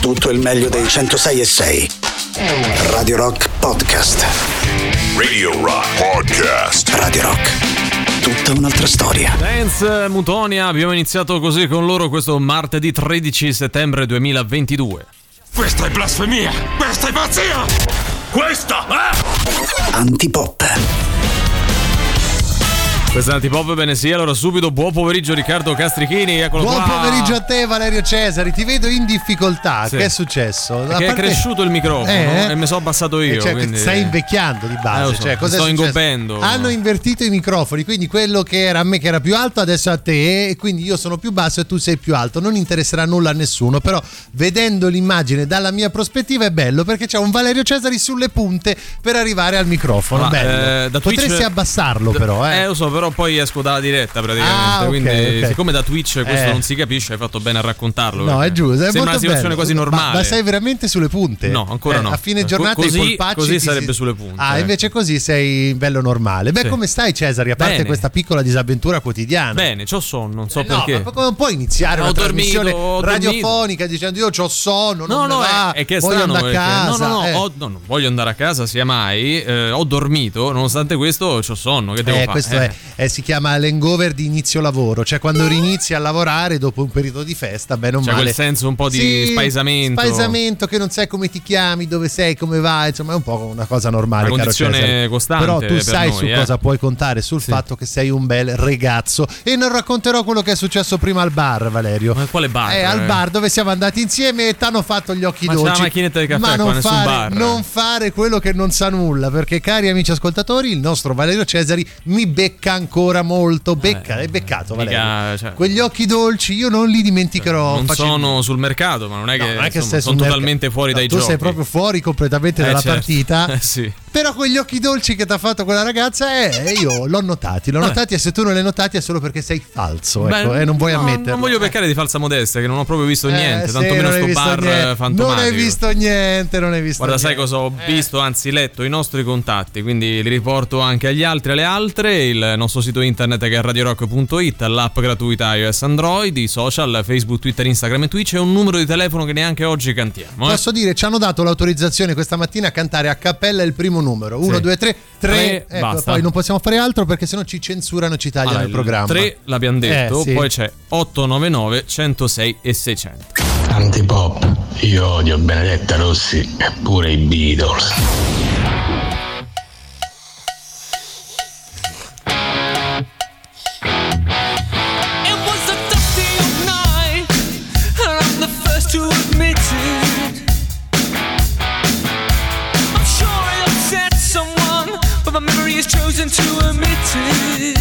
tutto il meglio dei 106 e 6. Radio Rock Podcast. Radio Rock Podcast. Radio Rock. Tutta un'altra storia. Dance Mutonia, abbiamo iniziato così con loro questo martedì 13 settembre 2022. Questa è blasfemia! Questa è pazzia! Questa è... Antipop. Questa è Antipop, bene sì, allora subito buon pomeriggio Riccardo Castrichini, eccolo Buon qua. pomeriggio a te Valerio Cesari, ti vedo in difficoltà, Sì. che è successo? Che è parte- cresciuto il microfono Eh? e mi sono abbassato io. Eh, cioè, quindi... Stai invecchiando di base. Eh, so, cioè, è sto ingobbendo. Hanno invertito i microfoni, quindi quello che era a me che era più alto adesso è a te e quindi io sono più basso e tu sei più alto. Non interesserà nulla a nessuno, però vedendo l'immagine dalla mia prospettiva è bello perché c'è un Valerio Cesari sulle punte per arrivare al microfono. Ma, bello. eh, da Twitch- Potresti abbassarlo però, eh. Eh, lo so, però poi esco dalla diretta praticamente. Ah, quindi, ok. siccome da Twitch questo Eh. non si capisce, hai fatto bene a raccontarlo. No, è giusto. È Sembra una situazione bello. quasi Ma- normale. Ma, sei veramente sulle punte? No, ancora Eh, no. A fine Co- giornata così- polpacci così ti sarebbe si- sulle punte, Ah, ecco. invece così sei bello normale. Beh, Sì. come stai Cesari? A parte Bene. questa piccola disavventura quotidiana. Bene, c'ho sonno, non so Eh, no, perché. ma come puoi iniziare Ho una dormito, trasmissione ho radiofonica dicendo io ho sonno, No, no, è, che è voglio strano andare a perché casa. no, no, no, eh. ho- no, non voglio andare a casa sia mai. eh, ho dormito, nonostante questo c'ho sonno. Che devo Eh, fare? questo Eh. è, eh, si chiama l'hangover di inizio lavoro, cioè quando rinizi a lavorare dopo un periodo di festa, beh non C'è male. quel senso un po' di Sì, spaesamento. Spaesamento che non sai come ti chiami, dove sei, come vai, insomma è un po' una cosa normale. Una condizione costante Però tu per sai noi, su eh. cosa puoi contare, sul Sì. fatto che sei un bel ragazzo. E non racconterò quello che è successo prima al bar, Valerio. Ma quale bar? Eh, al bar dove siamo andati insieme e ti hanno fatto gli occhi Ma c'è la dolci. macchinetta di caffè Ma non fare, non fare quello che non sa nulla, perché cari amici ascoltatori, il nostro Valerio Cesari mi becca ancora molto. Becca, Eh, è beccato Valerio. cioè- Quegli occhi dolci io non li dimenticherò. non facilmente. sono sul mercato, ma non è No, che, non è che insomma, sono totalmente merc- fuori no, dai tu giochi. sei proprio fuori completamente Eh, dalla certo. partita. Eh, sì. Però quegli occhi dolci che ti ha fatto quella ragazza, eh, io l'ho notati. L'ho Vabbè. notati e se tu non li hai notati è solo perché sei falso. Ecco, Beh, e non vuoi no, ammetterlo. Non voglio peccare di falsa modestia, che non ho proprio visto Eh, niente, non hai sto bar niente. eh, fantomatico. Non hai visto niente, non hai visto Guarda, sai cosa ho visto? Anzi, letto i nostri contatti, quindi li riporto anche agli altri alle altre. Il nostro sito internet che è radiorock.it, l'app gratuita iOS Android, i social, Facebook, Twitter, Instagram e Twitch e un numero di telefono che neanche oggi cantiamo. eh. Posso dire, ci hanno dato l'autorizzazione questa mattina a cantare a cappella il primo numero. 1, Sì. 2, 3, 3. Tre, Ecco, basta. poi non possiamo fare altro perché sennò ci censurano e ci tagliano Allora, il programma. 3 l'abbiamo detto, Eh, sì. poi c'è 899 106 e 600. Antipop, io odio Benedetta Rossi e pure i Beatles. is chosen to admit it.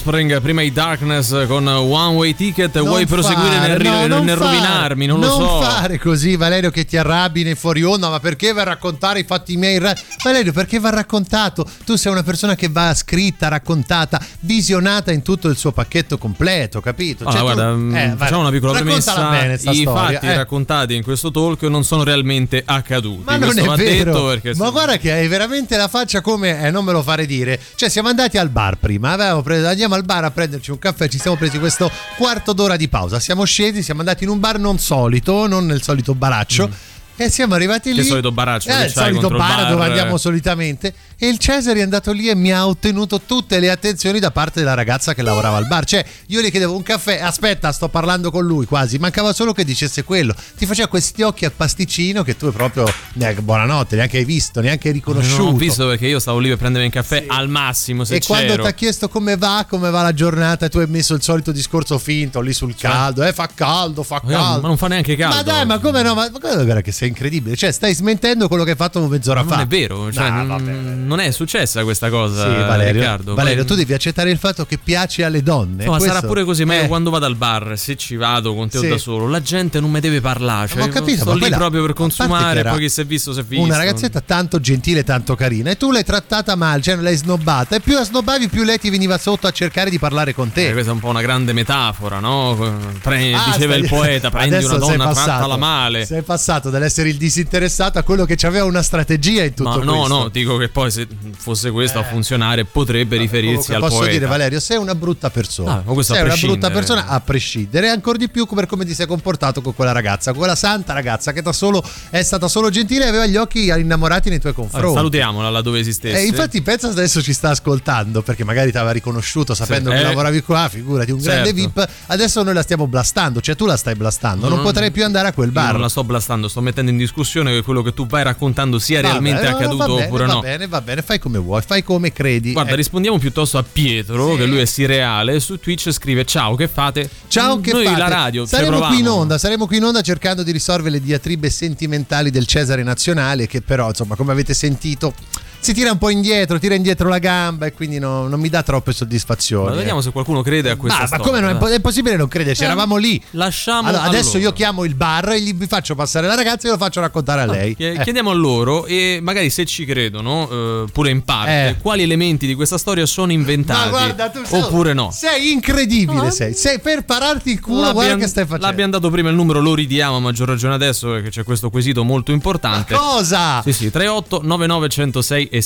Offspring, prima i Darkness con One Way Ticket. Non Vuoi proseguire fare, nel, ri- no, non nel fare, rovinarmi? Non, lo so. fare così, Valerio, che ti arrabbi nei fuori onda. Ma perché va a raccontare i fatti miei? Valerio, perché va raccontato? Tu sei una persona che va scritta, raccontata, visionata in tutto il suo pacchetto completo, capito? Allora, Cioè, tu- guarda, mm, eh, facciamo una piccola premessa. bene I storia, fatti eh. raccontati in questo talk non sono realmente accaduti. Ma non è vero. detto perché Ma se- guarda che hai veramente la faccia come eh, non me lo fare dire. Cioè, siamo andati al bar prima. Avevamo preso, andiamo al bar a prenderci un caffè. Ci siamo presi questo quarto d'ora di pausa. Siamo scesi, siamo andati in un bar non solito, non nel solito baraccio. E siamo arrivati Mm. Che lì. solito baraccio Eh, il solito bar, bar, dove andiamo solitamente. E il Cesare è andato lì e mi ha ottenuto tutte le attenzioni da parte della ragazza che lavorava al bar. Cioè, io gli chiedevo un caffè, aspetta, sto parlando con lui quasi. Mancava solo che dicesse quello. Ti faceva questi occhi a pasticcino che tu proprio. Neanche, buonanotte, neanche hai visto, neanche hai riconosciuto. Non ho visto perché io stavo lì per prendermi un caffè al massimo se E quando c'ero. ti ha chiesto come va, come va la giornata, tu hai messo il solito discorso finto lì sul caldo, eh, fa caldo, fa Ma caldo. ma non fa neanche caldo. Ma dai, ma come no? Ma guarda, che sei incredibile. Cioè, stai smentendo quello che hai fatto mezz'ora Ma fa. non è vero, cioè, No, non- vabbè. Non è successa questa cosa, Sì, Valerio, Riccardo. Valerio, Poi- tu devi accettare il fatto che piaci alle donne. Questo- sarà pure così, ma io Eh, quando vado al bar, se ci vado con te Sì. o da solo, la gente non mi deve parlare. Cioè, ho capito, sto ma lì proprio per consumare, poi chi si è visto si è visto. Una ragazzetta tanto gentile, tanto carina, e tu l'hai trattata male, cioè l'hai snobbata. E più la snobbavi, più lei ti veniva sotto a cercare di parlare con te. Eh, questa è un po' una grande metafora, no? Pre- Ah, diceva stai- il poeta, prendi Adesso una donna, passato- trattala male. Sei passato dall'essere il disinteressato a quello che aveva una strategia in tutto Ma no, questo. no, dico che poi se fosse questo a funzionare potrebbe riferirsi al posso poeta. dire Valerio sei una brutta persona Ah, sei una brutta persona a prescindere ancora di più per come ti sei comportato con quella ragazza con quella santa ragazza che da solo è stata solo gentile e aveva gli occhi innamorati nei tuoi confronti salutiamola laddove esistesse. e infatti pensa adesso ci sta ascoltando perché magari ti aveva riconosciuto sapendo Sì, che eh. lavoravi qua figurati un grande Certo. VIP adesso noi la stiamo blastando cioè tu la stai blastando non, Non- potrei più andare a quel bar non la sto blastando, sto mettendo in discussione che quello che tu vai raccontando sia Va realmente bene, accaduto va bene, oppure va no. bene va bene fai come vuoi fai come credi Guarda, Eh, rispondiamo piuttosto a Pietro, Sì. che lui è sirreale, su Twitch scrive ciao, che fate? Ciao, che Noi fate? la radio, saremo qui in onda, saremo qui in onda cercando di risolvere le diatribe sentimentali del Cesare nazionale che però, insomma, come avete sentito, si tira un po' indietro, tira indietro la gamba e quindi no- non mi dà troppe soddisfazioni. Ma vediamo se qualcuno crede a questa Ma, ma storia. come non è, è possibile non crederci? Eh, Eravamo lì. lasciamo Allora, adesso loro. io chiamo il bar e gli vi faccio passare la ragazza e lo faccio raccontare a lei. Eh. Chiediamo a loro e magari se ci credono, eh, pure in parte, Eh. quali elementi di questa storia sono inventati Ma guarda, tu sei- oppure no. Sei incredibile, sei. Sei per pararti il culo, guarda che stai facendo. L'abbiamo dato prima il numero, lo ridiamo a maggior ragione adesso perché c'è questo quesito molto importante. Cosa? Sì, sì, 38 99 106 e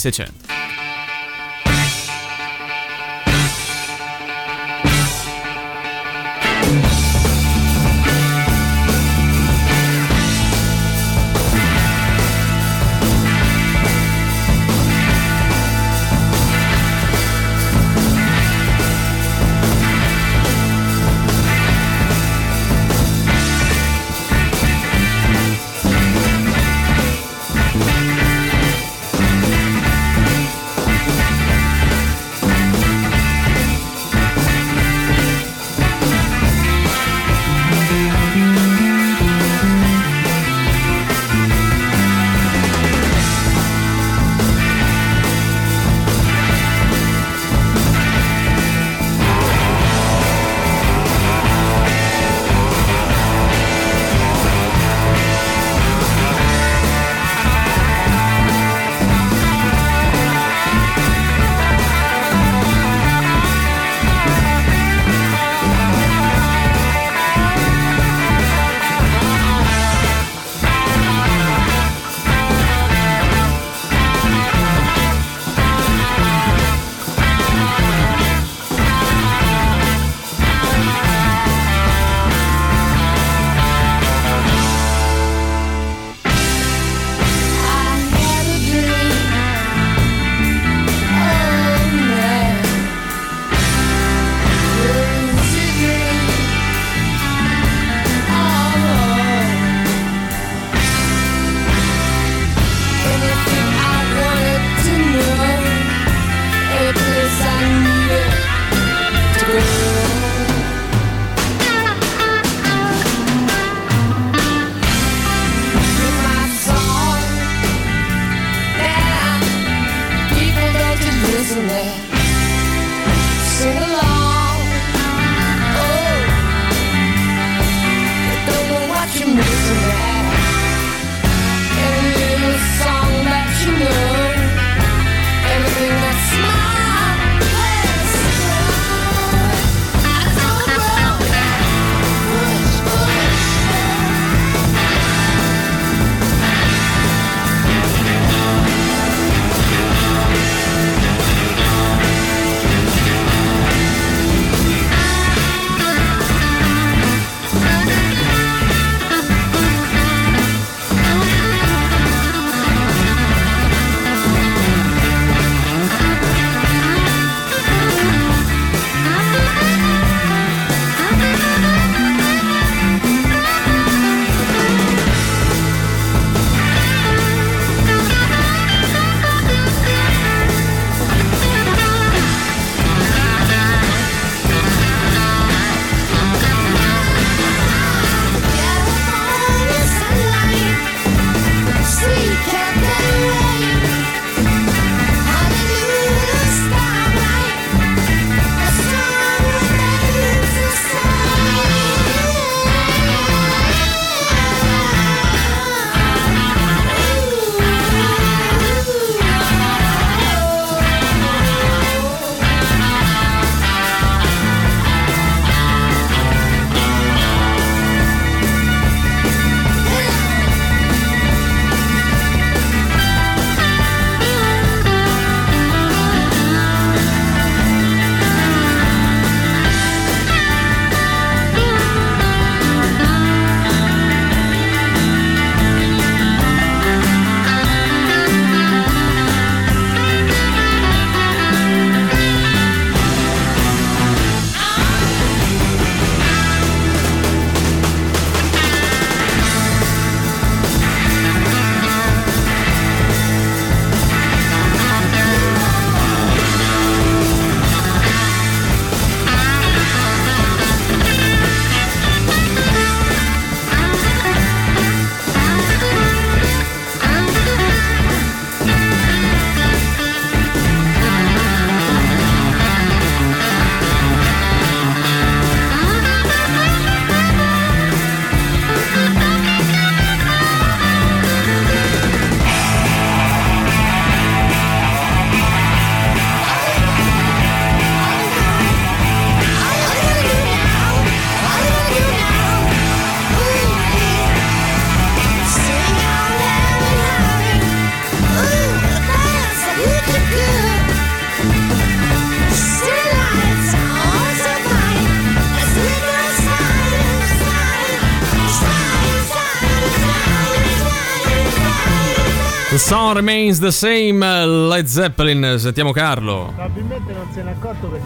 remains the same. Led Zeppelin. Sentiamo Carlo. Probabilmente non se n'è accorto perché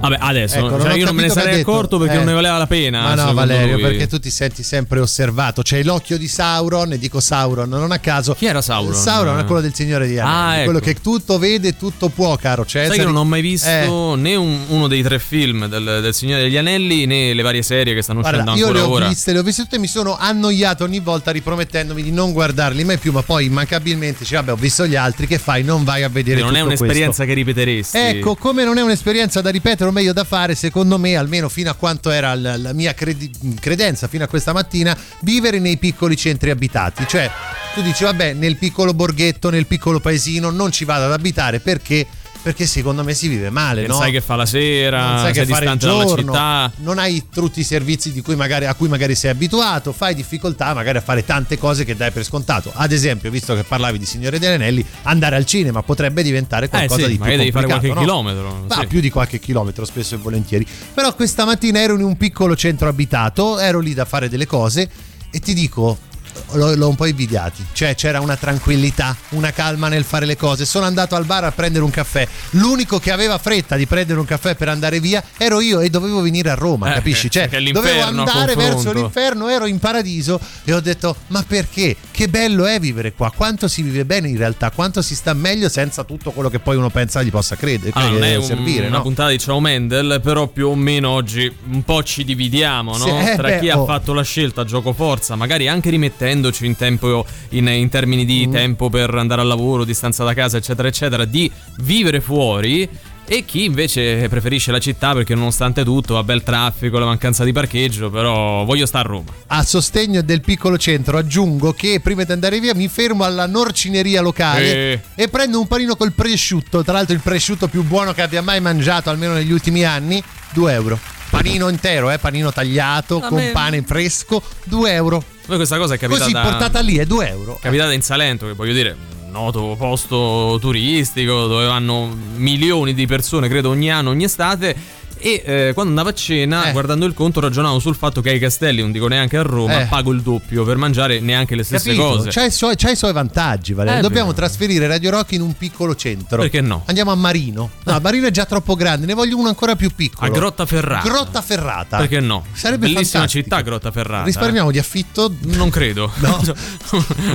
Vabbè, adesso Ecco, non cioè, ho io non me ne sarei accorto perché Eh. non ne valeva la pena. Ma no, Valerio, lui. perché tu ti senti sempre osservato. C'hai l'occhio di Sauron, e dico Sauron, non a caso. Chi era Sauron? Sauron è quello del Signore di Anelli, Ah, ecco. quello che tutto vede, tutto può, caro Cesare. Sai che non ho mai visto Eh, né un- uno dei tre film del, del Signore degli Anelli né le varie serie che stanno Guarda, uscendo io le ancora ho ora. viste, le ho viste tutte e mi sono annoiato ogni volta ripromettendomi di non guardarli mai più, ma poi immancabilmente dici vabbè ho visto gli altri, che fai? Non vai a vedere non è un'esperienza che ripeteresti. questo. Ecco, come non è un'esperienza da ripetere meglio da fare, secondo me, almeno fino a quanto era la, la mia credi- credenza fino a questa mattina, vivere nei piccoli centri abitati. Cioè, tu dici vabbè, nel piccolo borghetto, nel piccolo paesino non ci vado ad abitare perché... Perché secondo me si vive male, Non no? sai che fa la sera, non sai sei che fare il distante dalla giorno, città. non hai tutti i servizi di cui magari, a cui magari sei abituato, fai difficoltà magari a fare tante cose che dai per scontato. Ad esempio, visto che parlavi di Signore degli Anelli, andare al cinema potrebbe diventare qualcosa Eh sì, di più magari devi fare complicato, qualche no? chilometro, Ma sì. più di qualche chilometro, spesso e volentieri. Però questa mattina ero in un piccolo centro abitato, ero lì da fare delle cose e ti dico. L'ho, l'ho un po' invidiati, cioè c'era una tranquillità, una calma nel fare le cose. Sono andato al bar a prendere un caffè. L'unico che aveva fretta di prendere un caffè per andare via ero io e dovevo venire a Roma, Eh, capisci? Cioè, perché è dovevo andare verso l'inferno, ero in paradiso e ho detto: Ma perché? Che bello è vivere qua? Quanto si vive bene in realtà? Quanto si sta meglio senza tutto quello che poi uno pensa gli possa credere? Allora, non eh, è un- servire, una no? puntata di Ciao Mendel, però più o meno oggi un po' ci dividiamo, no? Sì, eh, Tra beh, chi oh. ha fatto la scelta gioco forza, magari anche rimettendoci in tempo in, in termini di Mm. tempo per andare al lavoro, distanza da casa, eccetera, eccetera, di vivere fuori. E chi invece preferisce la città perché nonostante tutto, vabbè il traffico, la mancanza di parcheggio, però voglio stare a Roma. A sostegno del piccolo centro aggiungo che prima di andare via mi fermo alla norcineria locale Eh. e prendo un panino col prosciutto, tra l'altro il prosciutto più buono che abbia mai mangiato almeno negli ultimi anni, 2 euro. Panino intero, eh, panino tagliato A con me- pane fresco, 2 euro. Poi questa cosa è capitata, Così portata lì è 2 euro. capitata in Salento, che voglio dire, un noto posto turistico dove vanno milioni di persone, credo ogni anno, ogni estate. E eh, quando andavo a cena, Eh. guardando il conto, ragionavo sul fatto che ai castelli, non dico neanche a Roma, Eh. pago il doppio per mangiare neanche le stesse Capito? cose. C'ha i, suoi, c'ha i suoi vantaggi, Valerio. Eh, Dobbiamo beh. trasferire Radio Rock in un piccolo centro. Perché no? Andiamo a Marino. No, Marino è già troppo grande, ne voglio uno ancora più piccolo. A Grotta Ferrata. Grotta Ferrata. Perché no? Sarebbe Bellissima fantastico. città, Grotta Ferrata. Risparmiamo di affitto. Non credo. No.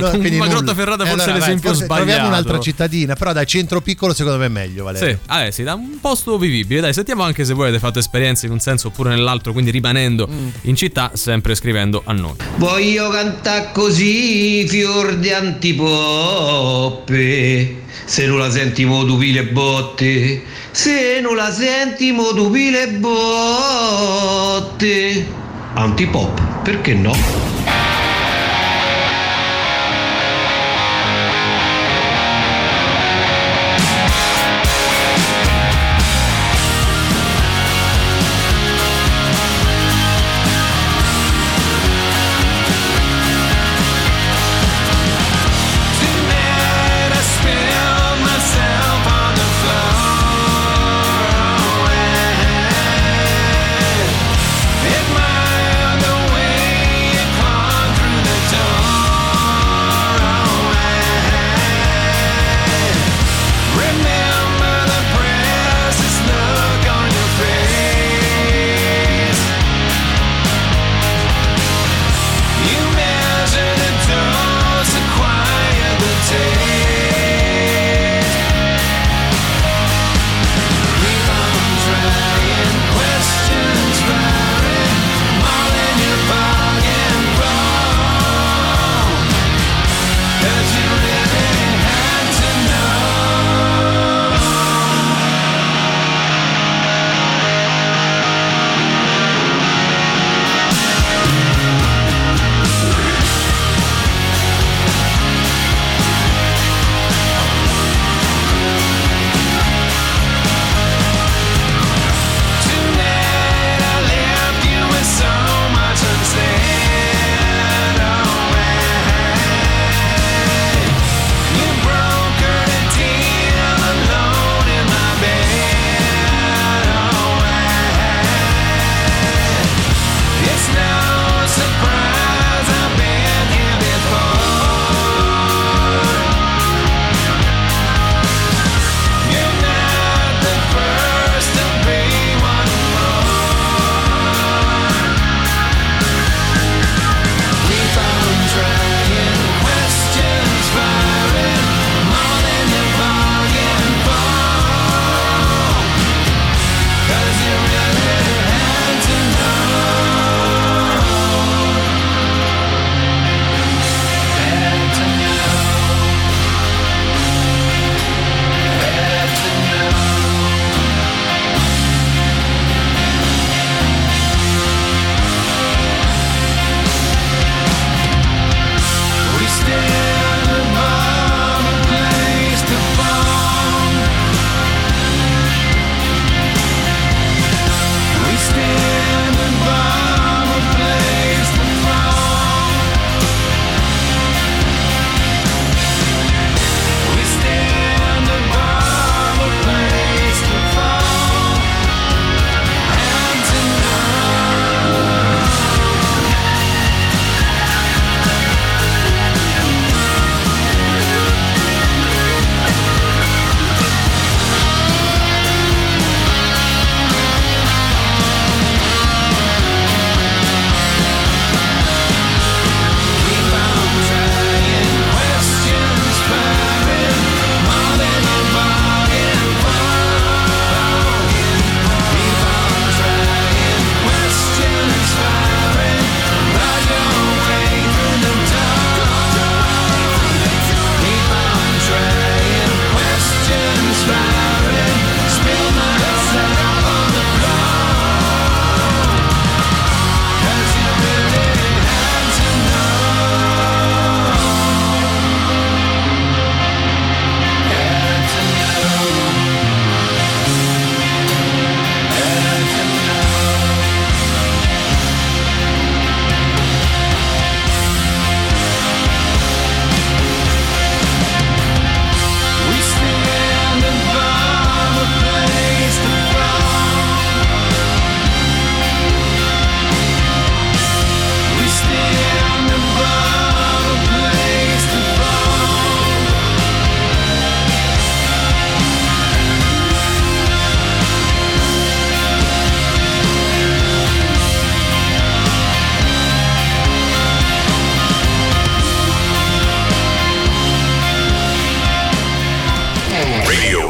No, Ma nulla. Grotta Ferrata Eh, forse allora, è vai, l'esempio forse sbagliato. Troviamo un'altra cittadina, però dai, centro piccolo secondo me è meglio, Valerio. Sì, ah, eh, sì, da un posto vivibile. Dai, sentiamo anche se voi avete fatto esperienze in un senso oppure nell'altro, quindi rimanendo Mm. in città, sempre scrivendo a noi. Voglio cantare così, fior di antipoppe. Se non la senti mo tu pile botte. Se non la senti mo tu pile botte. Antipop, perché no?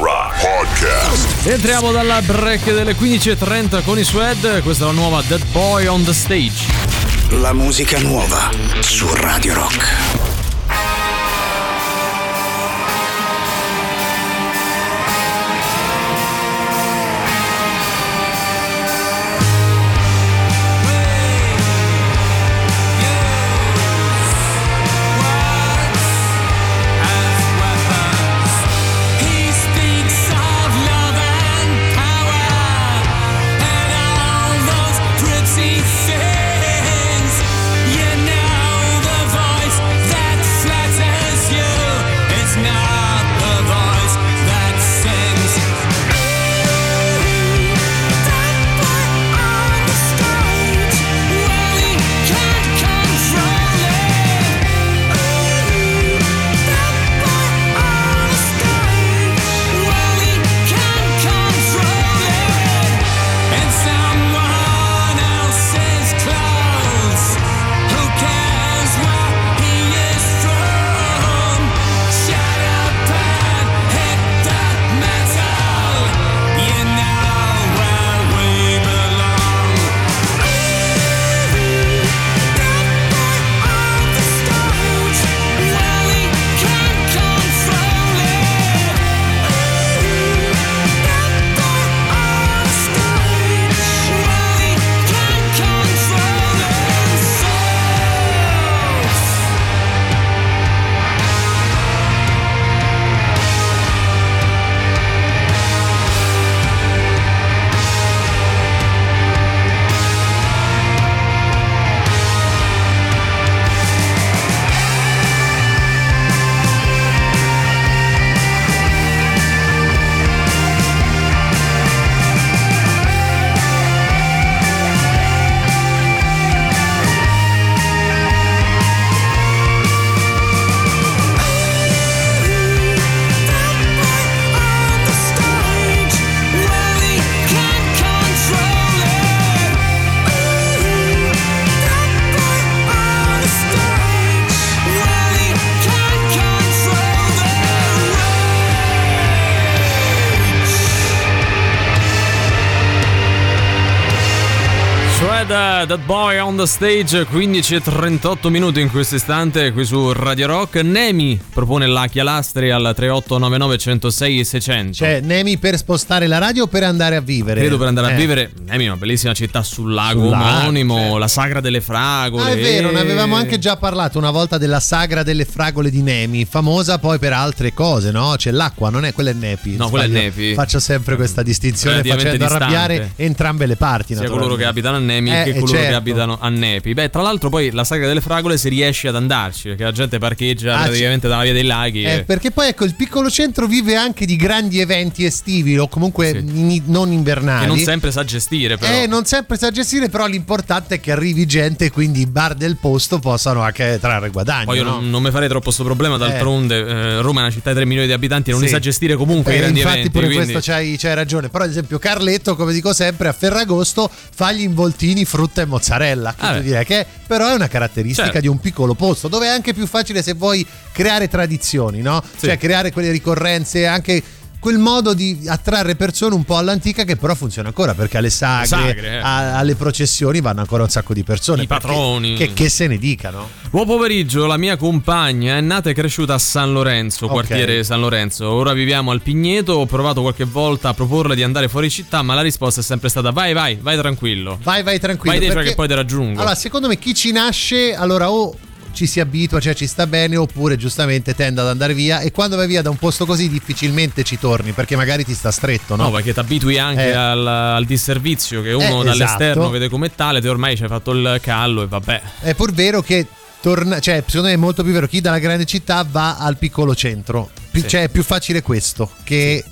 Rock Podcast. Entriamo dalla break delle 15.30 con i Swed. Questa è la nuova Dead Boy on the Stage. La musica nuova su Radio Rock. Canada. That Boy on the Stage, 15 e 38 minuti in questo istante qui su Radio Rock. Nemi propone la Chialastri al 3899 106 e 600. Cioè, Nemi per spostare la radio o per andare a vivere? Credo per andare a Eh. vivere. Nemi è una bellissima città sul lago Sul omonimo, certo. la sagra delle fragole. Ah, è vero, ne avevamo Eh. anche già parlato una volta della sagra delle fragole di Nemi, famosa poi per altre cose, no? C'è l'acqua, non è quella è Nepi. No, quella è. Nepi. Faccio sempre questa distinzione facendo arrabbiare distante. entrambe le parti. sia coloro che abitano a Nemi Eh, che eh, coloro che certo. abitano a Nepi. Beh, tra l'altro, poi la sagra delle fragole si riesce ad andarci perché la gente parcheggia Ah, praticamente dalla via dei laghi. Eh, e- perché poi ecco il piccolo centro vive anche di grandi eventi estivi o comunque Sì. in- non invernali. che non sempre sa gestire, però. Eh, non sempre sa gestire, però l'importante è che arrivi gente e quindi i bar del posto possano anche trarre guadagno. Poi io no? non, non mi farei troppo sto problema, d'altronde eh, Roma è una città di 3 milioni di abitanti e non Sì. li sa gestire comunque i Eh, infatti eventi. pure quindi- questo c'hai, c'hai ragione però ad esempio Carletto come dico sempre a Ferragosto fa gli involtini frutta e mozzarella che Ah, tu beh. direi che però è una caratteristica Certo. di un piccolo posto dove è anche più facile se vuoi creare tradizioni no? Sì. cioè creare quelle ricorrenze anche quel modo di attrarre persone un po' all'antica che però funziona ancora perché alle sagre, sagre, eh. a- alle processioni vanno ancora un sacco di persone I patroni. che, che se ne dicano Buon pomeriggio, la mia compagna è nata e cresciuta a San Lorenzo, Ok. quartiere San Lorenzo. Ora viviamo al Pigneto. Ho provato qualche volta a proporle di andare fuori città, ma la risposta è sempre stata: vai, vai, vai tranquillo. vai vai tranquillo Vai dentro perché- che poi ti raggiungo. Allora, secondo me chi ci nasce, allora o ci si abitua, cioè ci sta bene, oppure giustamente tende ad andare via e quando vai via da un posto così difficilmente ci torni perché magari ti sta stretto, no? No, perché ti abitui anche Eh. al, al disservizio che uno Eh, dall'esterno esatto. vede come tale, te ormai ci hai fatto il callo e vabbè. È pur vero che torna, cioè, secondo me è molto più vero chi dalla grande città va al piccolo centro. Pi- Sì. Cioè, è più facile questo che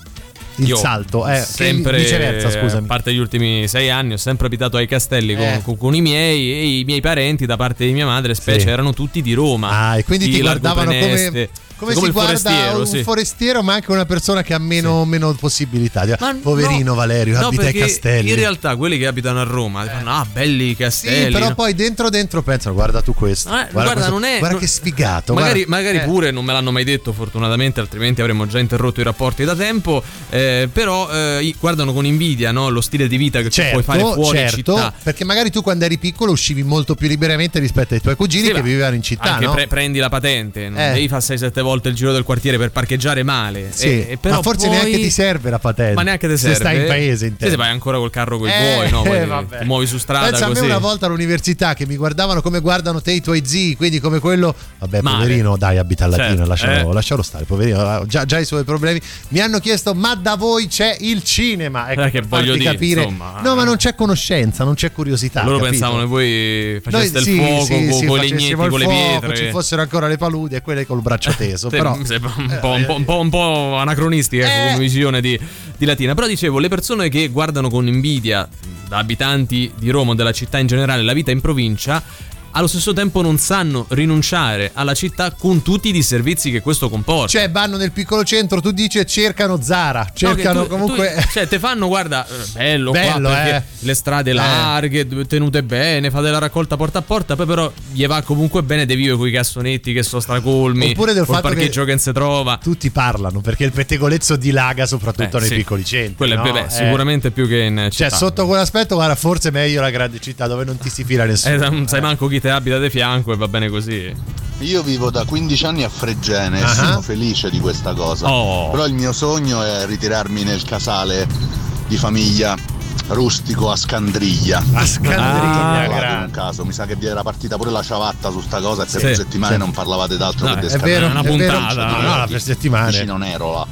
il Io salto. Eh, sempre, viceversa, scusami. A parte gli ultimi sei anni, ho sempre abitato ai castelli con, Eh. con- con i miei e i miei parenti, da parte di mia madre, specie, Sì. erano tutti di Roma. Ah, e quindi Di ti guardavano Preneste. come Come si guarda forestiero, un sì. forestiero, ma anche una persona che ha meno, meno possibilità. Ma Poverino no, Valerio, no, abita ai castelli. In realtà quelli che abitano a Roma dicono ah belli i Sì, castelli. però no? poi dentro dentro pensano, guarda tu questo. Eh, guarda, questo- non è. guarda non- che sfigato. Magari, guarda. magari Eh. pure non me l'hanno mai detto, fortunatamente, altrimenti avremmo già interrotto i rapporti da tempo. Eh, eh, però eh, guardano con invidia no, lo stile di vita che tu puoi fare Certo, fuori certo, città. perché magari tu quando eri piccolo uscivi molto più liberamente rispetto ai tuoi cugini Sì, che ma vivevano in città, Anche no? pre- prendi la patente, non Eh. devi fare 6-7 volte il giro del quartiere per parcheggiare male. Sì, E- e però ma forse poi- neanche ti serve la patente. Ma neanche ti se serve. stai in paese, intendo. se vai ancora col carro con i Eh, buoi, no? Eh, vabbè. ti muovi su strada Pensa a così. me una volta all'università che mi guardavano come guardano te i tuoi zii, quindi come quello, vabbè, Male. poverino, dai, abita a Latina, Certo, lascialo, eh. lascialo stare, poverino, già, già i suoi problemi. Mi hanno chiesto, ma da voi c'è il cinema? Ecco, Eh, che voglio dire, capire. insomma. No, ma non c'è conoscenza, non c'è curiosità. Loro capito? pensavano che voi faceste Noi il sì, fuoco sì, con, sì, con con le pietre. Ci fossero ancora le paludi e quelle col braccio teso. Sì, però, sembra un po', un po', un po', un po' anacronistica Eh. come visione di, di Latina. Però dicevo, le persone che guardano con invidia da abitanti di Roma o della città in generale la vita in provincia. Allo stesso tempo non sanno rinunciare alla città con tutti i disservizi che questo comporta. Cioè, vanno nel piccolo centro, tu dici cercano Zara, No, cercano che tu- comunque. tu- cioè, te fanno, guarda, eh, bello, Bello, qua perché eh. le strade Eh. larghe, tenute bene, fate la raccolta porta a porta, poi però gli va comunque bene de vive con i cassonetti che sono stracolmi, Oppure del fatto che- parcheggio che non si trova. Tutti parlano perché il pettegolezzo dilaga soprattutto Eh, nei sì. piccoli centri. Quello è no? beh, Eh. sicuramente più che in Cioè, città. sotto quell'aspetto, guarda, forse è meglio la grande città dove non ti si fila nessuno. Eh, non sai manco chi te abita di fianco e va bene così. Io vivo da 15 anni a Fregene e Ah. sono felice di questa cosa. Oh. Però il mio sogno è ritirarmi nel casale di famiglia rustico a Scandriglia. A Scandriglia, Ah, in un caso, mi sa che vi era partita pure la ciabatta su sta cosa e per Sì, settimane sì. non parlavate d'altro No, che di è È vero, una puntata. No, no, per settimane. Vicino Nerola.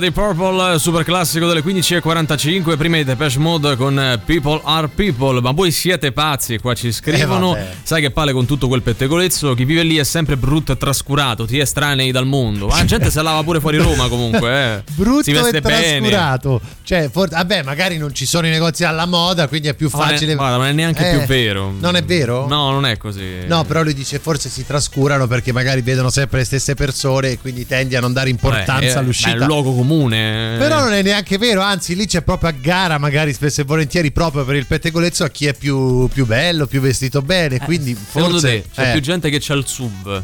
Di Purple, super classico delle 15.45. Prima i Depeche Mode con eh, People Are People. Ma voi siete pazzi, qua ci scrivono. Eh. Sai che palle con tutto quel pettegolezzo. Chi vive lì è sempre brutto e trascurato. Ti estranei dal mondo. Ma la gente se lava pure fuori Roma comunque. Eh. Brutto si veste e bene. trascurato. Cioè, for- vabbè, magari non ci sono i negozi alla moda, quindi è più è- facile. guarda, ma non è neanche Eh, più vero. Non è vero? No, non è così. No, però lui dice forse si trascurano perché magari vedono sempre le stesse persone e quindi tendi a non dare importanza Eh, eh, all'uscita. ma È un luogo comune. Però non è neanche vero, anzi lì c'è proprio a gara magari spesso e volentieri proprio per il pettegolezzo a chi è più, più bello, più vestito bene, quindi Secondo forse... te c'è eh. più gente che c'ha il sub?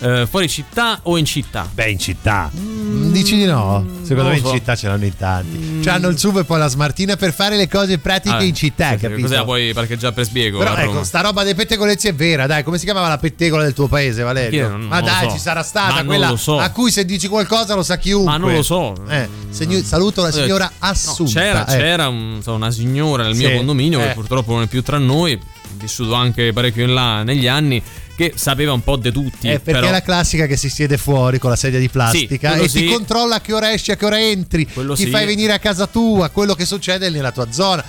Eh, fuori città o in città? Beh, in città. Mm, Dici di no? Secondo me so. in città ce l'hanno in tanti. Cioè hanno il SUV e poi la smartina per fare le cose pratiche Ah, in città, sì, capito? Così la puoi parcheggiare per spiego. Però ecco, sta roba dei pettegolezzi è vera, dai, come si chiamava la pettegola del tuo paese, Valerio? Io non- Ma non dai, so. ci sarà stata Ma quella so. a cui se dici qualcosa lo sa chiunque. Ma non lo so. Eh, segno- saluto la signora No, Assunta. c'era, eh. c'era un- una signora nel mio Sì, condominio eh. che purtroppo non è più tra noi, vissuto anche parecchio in là negli anni, che sapeva un po' di tutti. Eh, perché però è la classica che si siede fuori con la sedia di plastica quello e ti sì. controlla a che ora esci, a che ora entri, Quello ti sì. fai venire a casa tua, quello che succede nella tua zona.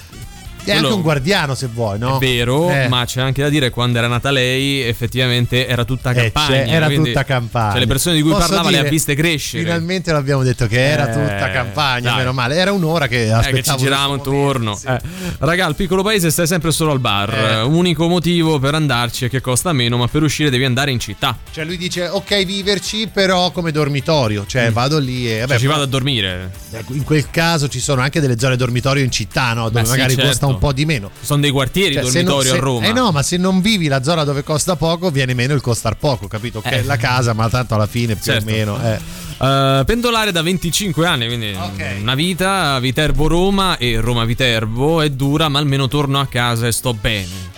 È anche un guardiano se vuoi, no? È vero, Eh. ma c'è anche da dire quando era nata lei, effettivamente era tutta Eh, campagna. c'è- era tutta campagna. Cioè, le persone di cui Posso parlava le dire, ha viste crescere. Finalmente l'abbiamo detto che era Eh, tutta campagna, dai. meno male. Era un'ora che Eh, che aspettavo. ci giravamo intorno. sì. Eh. Raga, al piccolo paese stai sempre solo al bar. Eh. Unico motivo per andarci è che costa meno, ma per uscire devi andare in città. Cioè lui dice ok viverci però come dormitorio, cioè vado lì e vabbè, Cioè, ci vado a dormire. in quel caso ci sono anche delle zone dormitorio in città, no? dove Beh, sì, magari certo. costa un po' di meno. Sono dei quartieri Cioè, se non- dormitorio se- a Roma. Eh no, ma se non vivi la zona dove costa poco, viene meno il costar poco, capito? Che Eh. è la casa, ma tanto alla fine più Certo. o meno. eh. Eh, pendolare da 25 anni, quindi Ok. una vita, Viterbo-Roma e Roma-Viterbo è dura, ma almeno torno a casa e sto bene.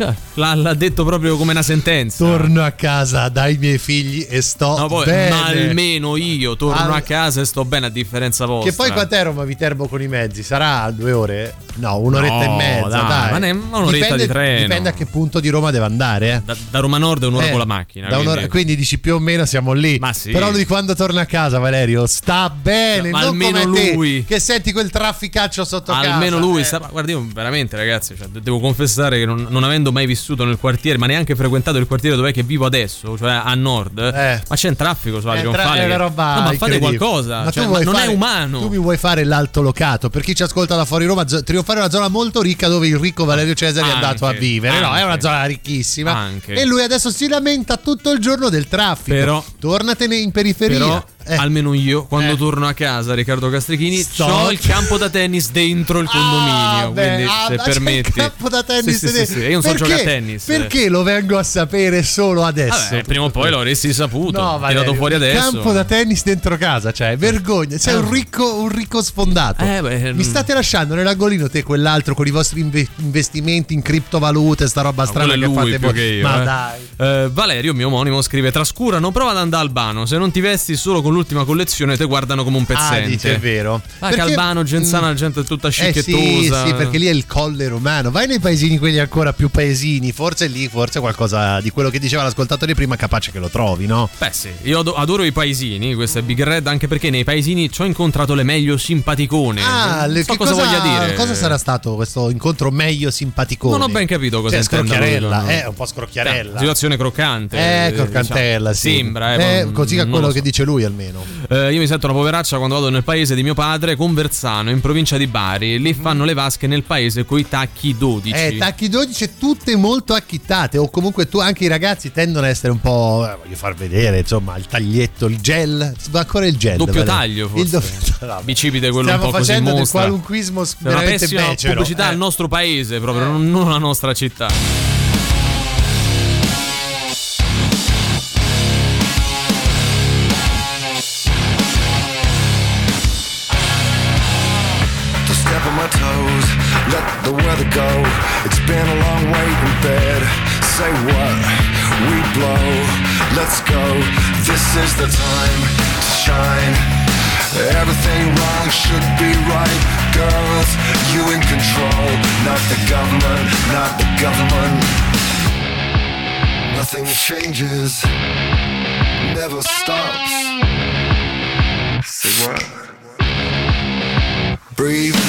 L'ha, l'ha detto proprio come una sentenza. Torno a casa dai miei figli e sto No, poi, bene. ma almeno io torno Al- a casa e sto bene a differenza vostra. Che poi quant'è Roma Viterbo con i mezzi? Sarà due ore? No, un'oretta No, e mezza, dai, dai. ma ne- un'oretta dipende, di treno. Dipende a che punto di Roma deve andare, eh. Da, da Roma Nord è un'ora Eh, con la macchina. quindi- quindi dici più o meno siamo lì. Ma sì. Però lui quando torna a casa, Valerio, sta bene. Ma almeno come te, lui. che senti quel trafficaccio sotto casa. Almeno lui eh. ma Guarda, io veramente, ragazzi, cioè, de- devo confessare che non, non avendo mai vissuto nel quartiere, ma neanche frequentato il quartiere dove è che vivo adesso, cioè a nord, Eh. ma c'è un traffico su È Adrian tra- è che- roba No, ma fate qualcosa, Ma cioè, tu ma non fare- è umano. Tu mi vuoi fare l'altolocato per chi ci ascolta da fuori Roma, Trionfare è una zona molto ricca dove il ricco Valerio Cesari è Anche, andato a vivere. No, è anche. una zona ricchissima. Anche. E lui adesso si lamenta tutto il giorno del traffico. Però- tornatene in periferia. Però Eh. almeno io quando Eh. torno a casa, Riccardo Castrichini, Sto- ho il campo da tennis dentro il condominio. Ah, quindi ah, se c'è permetti. il campo da tennis Sì, sì, sì, Io non so giocare a tennis. Perché lo vengo a sapere solo adesso? Vabbè, prima o poi lo avresti saputo. No, tirato Valerio, fuori il adesso. campo da tennis dentro casa, cioè, vergogna. Sei un ricco, un ricco sfondato. Eh, beh, Mi mm. state lasciando nell'angolino te quell'altro con i vostri inve- investimenti in criptovalute, sta roba strana che lui fate voi. che io, Ma eh. dai. Eh, Valerio, mio omonimo, scrive: Trascurano, prova ad andare a Albano. Se non ti vesti solo con l'ultima collezione, te guardano come un Ah, pezzente. dice, è vero. Ah, che Albano, Genzana, la gente è tutta Eh scicchettosa. sì, sì, perché lì è il colle romano. Vai nei paesini, quelli ancora più paesini. Forse lì, forse qualcosa di quello che diceva l'ascoltatore prima, capace che lo trovi, no? Beh, sì, io ado- adoro i paesini. Questo è Big Red, anche perché nei paesini ci ho incontrato le meglio simpaticone. Ah, le- so che cosa, voglia dire. Cosa sarà stato questo incontro meglio simpaticone? Non ho ben capito cosa Cioè, intenda scrocchiarella, eh, un po' scrocchiarella. Eh, situazione croccante. Eh, croccantella, diciamo. sì. Sembra, eh, Eh, così è non quello lo che so. dice lui almeno. Eh, io mi sento una poveraccia quando vado nel paese di mio padre, Conversano, in provincia di Bari. Lì fanno le vasche nel paese coi tacchi 12. Eh, tacchi 12 tutte molto acchittate o comunque tu anche i ragazzi tendono a essere un po' eh, voglio far vedere, insomma, il taglietto, il gel, ma ancora il gel. Doppio taglio, forse. Il doppio no, Bicipite quello Stiamo un po' così facendo del qualunquismo È una veramente becero. pubblicità Eh. al nostro paese, proprio, non, non alla nostra città. Is the time to shine. Everything wrong should be right. Girls, you in control. Not the government, not the government. Nothing changes, never stops. Say what? breathe.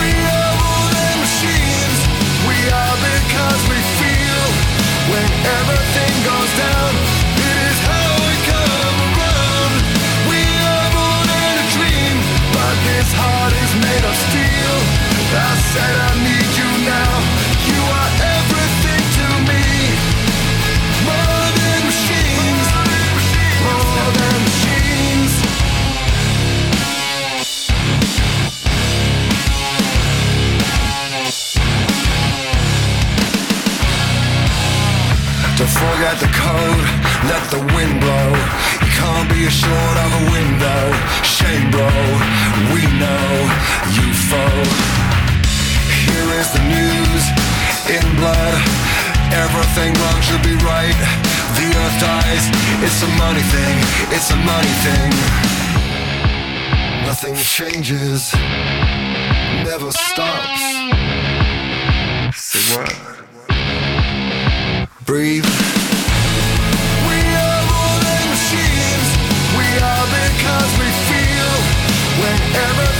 We are than machines. We are because we feel. When everything goes down, forget the code, let the wind blow. You can't be assured of a window. Shame, bro, we know you foe. Here is the news in blood. Everything wrong should be right. The earth dies. It's a money thing. It's a money thing. Nothing changes. Never stops. Say what? Breathe. We are more than machines. We are because we feel when everything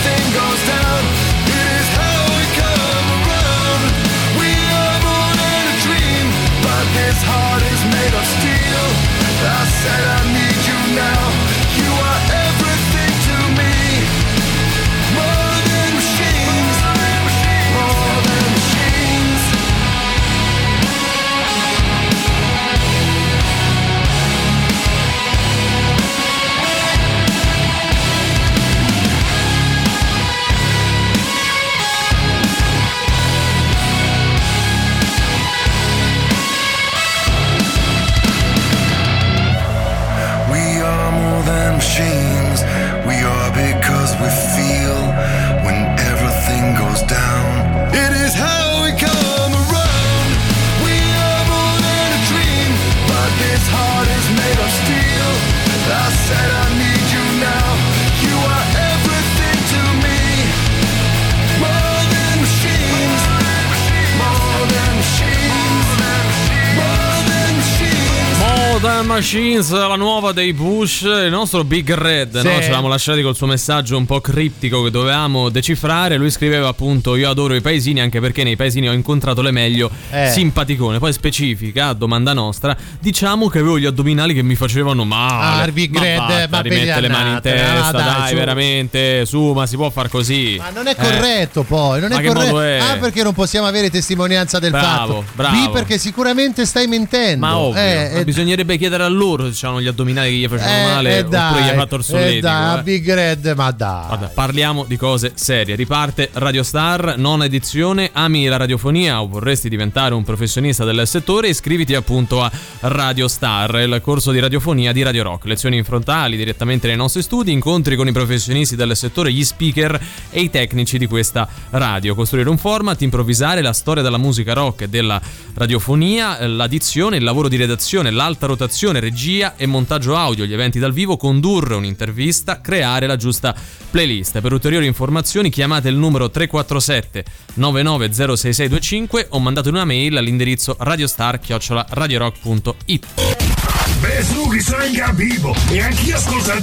heart is made of steel. I said I need you now. Machines, la nuova dei Bush, il nostro Big Red, Sì. no? ce l'avamo lasciati col suo messaggio un po' criptico che dovevamo decifrare. Lui scriveva appunto: Io adoro i paesini, anche perché nei paesini ho incontrato le meglio Eh. simpaticone. Poi specifica, a domanda nostra, diciamo che avevo gli addominali che mi facevano male. Ah, Big ma Red, basta, ma rimette le mani in testa, ah, dai, dai, veramente, su, ma si può far così. Ma non è Eh. corretto poi, non è corretto. è? Ah, perché non possiamo avere testimonianza del Bravo, fatto. bravo. B, perché sicuramente stai mentendo. Ma ovvio, Eh, ma eh, bisognerebbe chiedere a loro hanno gli addominali che gli facevano eh, male eh, oppure gli dai, ha fatto il eh, solletico. dai, eh. Big Red, ma dai. Guarda, parliamo di cose serie. Riparte Radio Star, nona edizione. Ami la radiofonia o vorresti diventare un professionista del settore? Iscriviti appunto a Radio Star, il corso di radiofonia di Radio Rock. Lezioni in frontali direttamente nei nostri studi, incontri con i professionisti del settore, gli speaker e i tecnici di questa radio. Costruire un format, improvvisare la storia della musica rock e della radiofonia, eh, l'addizione, il lavoro di redazione, l'alta rotazione, regia e montaggio audio, gli eventi dal vivo, condurre un'intervista, creare la giusta playlist. Per ulteriori informazioni chiamate il numero 347 990665 o mandate una mail all'indirizzo radiostar@radiorock.it. Beh, su, sono in capivo e anch'io ascolto il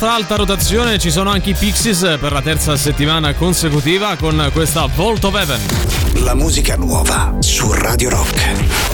nostra alta rotazione ci sono anche i Pixies per la terza settimana consecutiva con questa Vault of Heaven. La musica nuova su Radio Rock.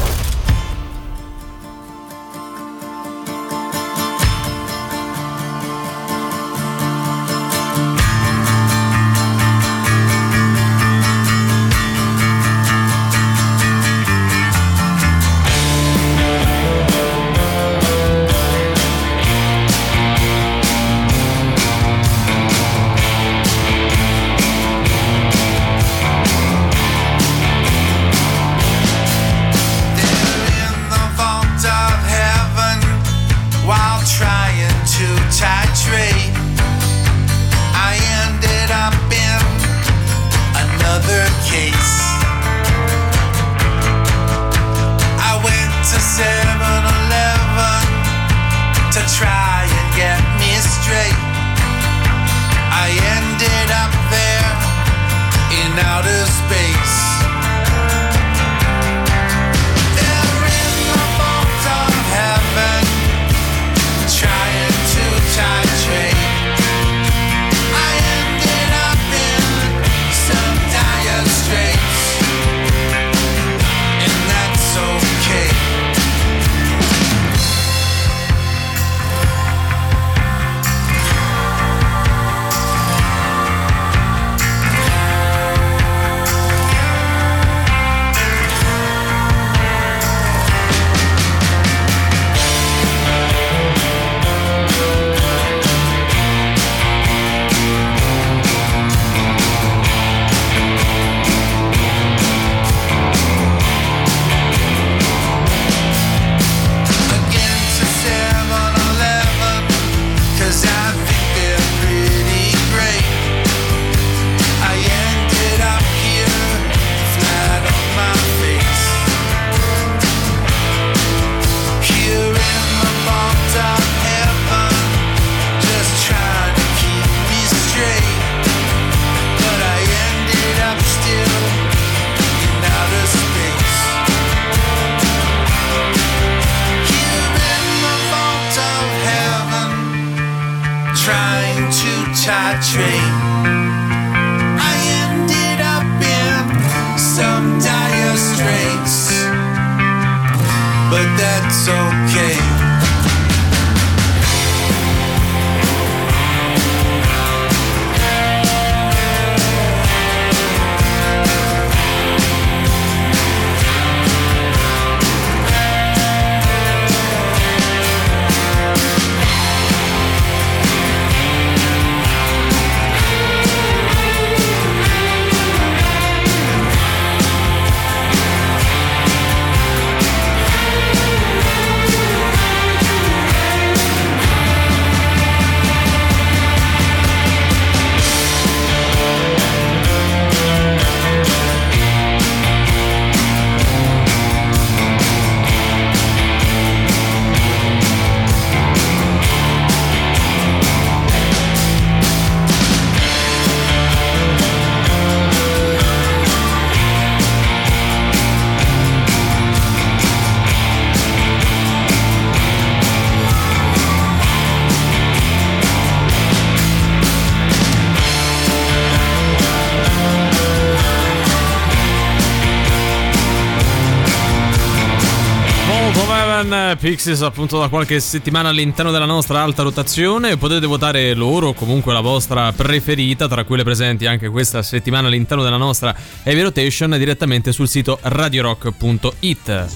Heaven, Pixies appunto da qualche settimana all'interno della nostra alta rotazione. Potete votare loro o comunque la vostra preferita, tra quelle presenti anche questa settimana all'interno della nostra Heavy Rotation direttamente sul sito radiorock.it.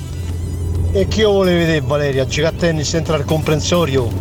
E che io volevo vedere Valeria, giocare a tennis entra al comprensorio,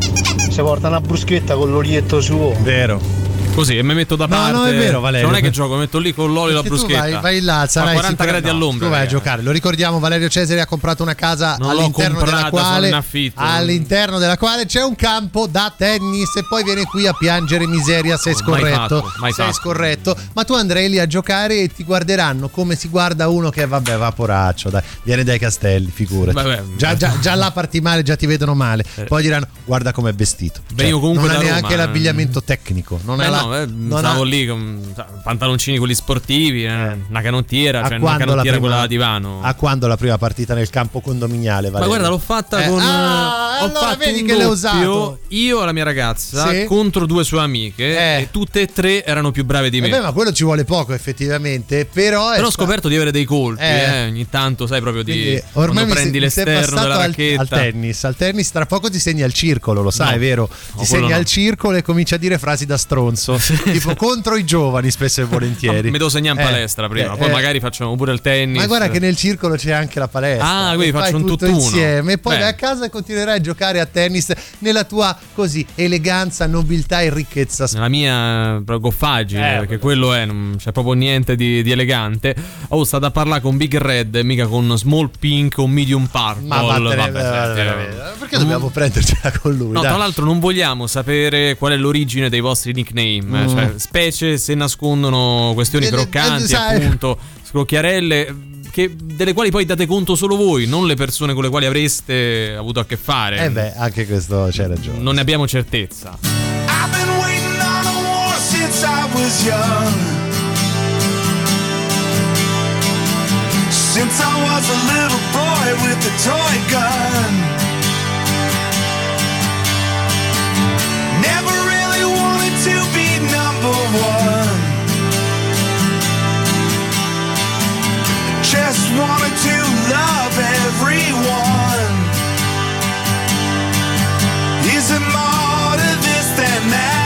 si porta una bruschetta con l'olietto suo. Vero. Così e mi metto da No, parte. no, è vero, Valerio. Cioè, non è che gioco, metto lì con l'olio e la bruschetta. vai, vai là, sarai a 40 sicura- gradi no, all'ombra. Tu vai a giocare. Lo ricordiamo, Valerio Cesare ha comprato una casa Non all'interno della quale in affitto. all'interno della quale c'è un campo da tennis e poi viene qui a piangere miseria sei Oh, mai scorretto. fatto, sei fatto. scorretto, ma tu andrai lì a giocare e ti guarderanno come si guarda uno che vabbè, va poraccio, dai, viene dai castelli, figurati. Vabbè. già, già, già là parti male, già ti vedono male. Eh. Poi diranno "Guarda com'è vestito". Cioè, Venivo comunque non ha da Roma, neanche eh. l'abbigliamento tecnico, non Beh, ha la- no, eh, non stavo ha- lì con pantaloncini quelli sportivi, eh, una canottiera, cioè una canottiera prima- quella da divano. A quando la prima partita nel campo condominiale? Ma Valerio? guarda, l'ho fatta Eh, con. ah, allora fatto vedi che l'hai doppio, usato. Io e la mia ragazza Sì. contro due sue amiche e tutte e tre erano più brave di me. Eh beh, ma quello ci vuole poco effettivamente, però... Però ho scoperto di avere dei colpi, Eh. eh, ogni tanto, sai, proprio di Quindi ormai quando mi prendi sei l'esterno della al, racchetta. al tennis. Al tennis tra poco ti segni al circolo, lo sai, No. vero? No, Ti segni no. al circolo e comincia a dire frasi da stronzo, tipo contro i giovani spesso e volentieri. Mi devo segnare in Eh, palestra prima, eh, poi eh. magari facciamo pure il tennis. Ma guarda che nel circolo c'è anche la palestra. Ah, quindi faccio un tutto tutt'uno. insieme e poi Beh. vai a casa e continuerai a giocare a tennis nella tua così eleganza, nobiltà e ricchezza. Nella mia goffaggine, Eh, perché quello è, non c'è proprio niente di, di elegante. Oh, sta da parlare con Big Red mica con Small Pink o Medium Purple. Ma vattene- Vabbè, vabbè, vabbè, eh. perché dobbiamo prendercela con lui? No, dai? tra l'altro non vogliamo sapere qual è l'origine dei vostri nickname, Mm. cioè specie se nascondono questioni Eh, eh, croccanti, sai- appunto, scrocchiarelle, che- delle quali poi date conto solo voi, non le persone con le quali avreste avuto a che fare. Eh beh, anche questo c'è ragione. Non ne abbiamo certezza. I've been waiting on a war since I was young. Since I was a little boy with a toy gun. Just wanted to love everyone. Is it more to this than that?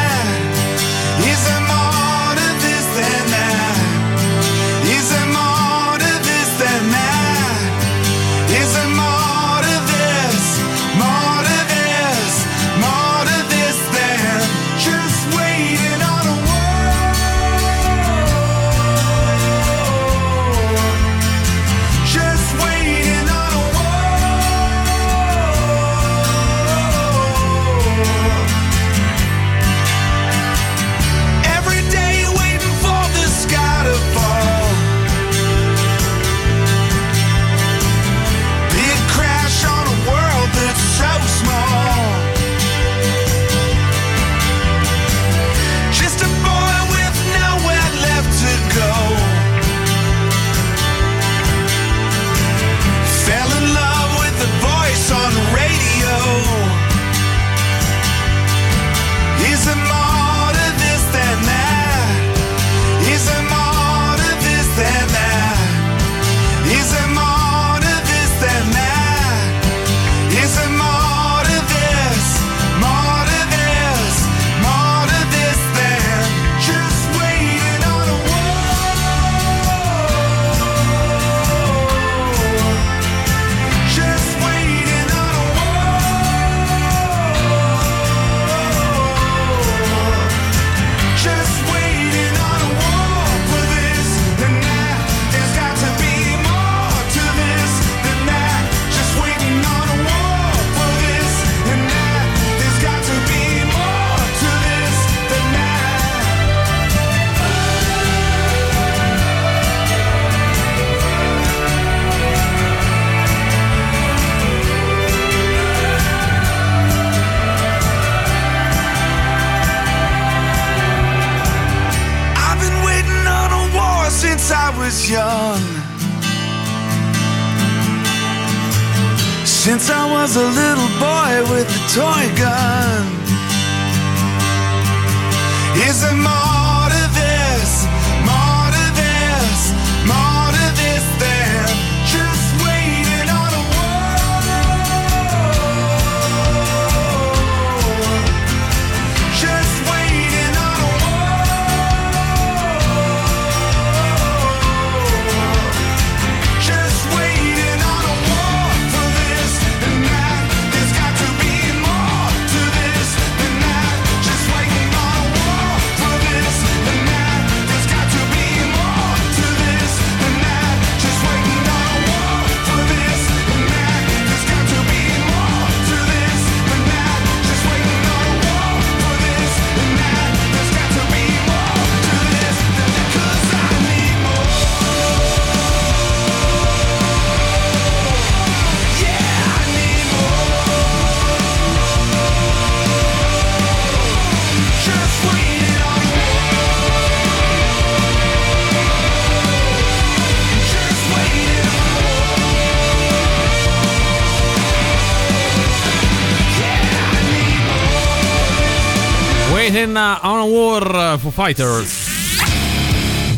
Mayhem on a War uh, for Fighters.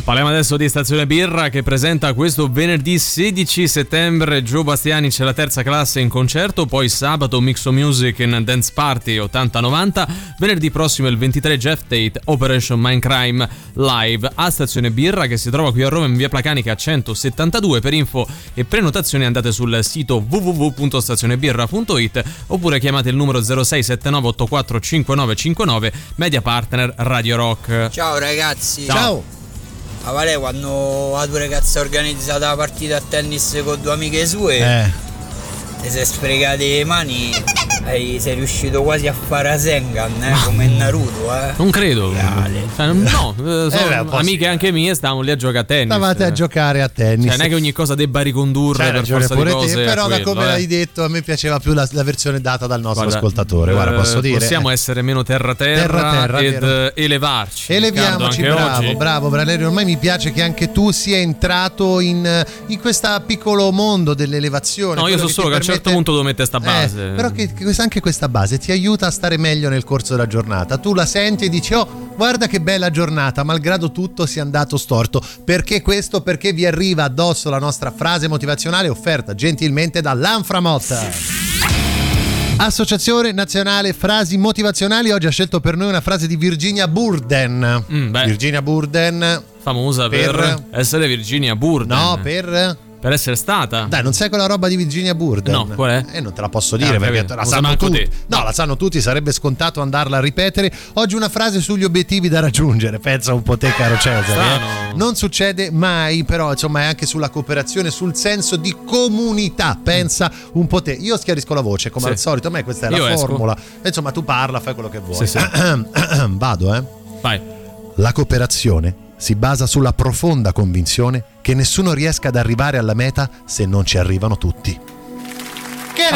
Parliamo adesso di Stazione Birra che presenta questo venerdì 16 settembre Joe Bastiani c'è la terza classe in concerto, poi sabato Mixo Music in Dance Party 80-90, venerdì prossimo il 23 Jeff Tate Operation Mindcrime live a Stazione Birra che si trova qui a Roma in via Placanica 172. Per info e prenotazioni andate sul sito www.stazionebirra.it oppure chiamate il numero 0679 84 5959 media partner Radio Rock. Ciao ragazzi. Ciao. A Vale quando la tua ragazza ha organizzato la partita a tennis con due amiche sue, Eh. Ti sei sfregate le mani, e sei riuscito quasi a fare a Sengan, eh, come in Naruto, eh. Non credo. Cioè, no, eh, sono beh, un po' amiche anche mie, stavamo lì a giocare a tennis. Stavate a giocare a tennis. Cioè, non è che ogni cosa debba ricondurre C'hai per ragione forza di cose. te, però da quello, come eh. l'hai detto a me piaceva più la, la versione data dal nostro Guarda, ascoltatore, guarda eh, posso dire. Possiamo essere meno terra-terra, Terra-terra, ed vero. eh, elevarci. Eleviamoci, bravo, oggi. bravo Bralerio. Ormai mi piace che anche tu sia entrato in, in questo piccolo mondo dell'elevazione. No, io so solo che a un certo permette- punto devo mettere sta base. Eh, però che, che questa- anche questa base ti aiuta a stare meglio nel corso della giornata. Tu la senti e dici, oh, guarda che bella giornata, malgrado tutto sia andato storto. Perché questo? Perché vi arriva addosso la nostra frase motivazionale offerta gentilmente dall'Anframotta. Associazione Nazionale Frasi Motivazionali oggi ha scelto per noi una frase di Virginia Burden. Mm. Virginia Burden. Famosa per, Per- essere Virginia Burden. No, per... Per essere stata. Dai, non sai quella roba di Virginia Burden? No, qual è? Eh, non te la posso dire Ah, perché la Non sanno tutti. te. No, la sanno tutti, sarebbe scontato andarla a ripetere. Oggi una frase sugli obiettivi da raggiungere. Pensa un po' te, caro Cesare. Eh. Non succede mai, però, insomma, è anche sulla cooperazione, sul senso di comunità. Pensa un po' te. Io schiarisco la voce, come Sì. al solito. A me questa è Io la esco. formula. Insomma, tu parla, fai quello che vuoi. Sì, sì. Vado, eh. Vai. La cooperazione si basa sulla profonda convinzione che nessuno riesca ad arrivare alla meta se non ci arrivano tutti.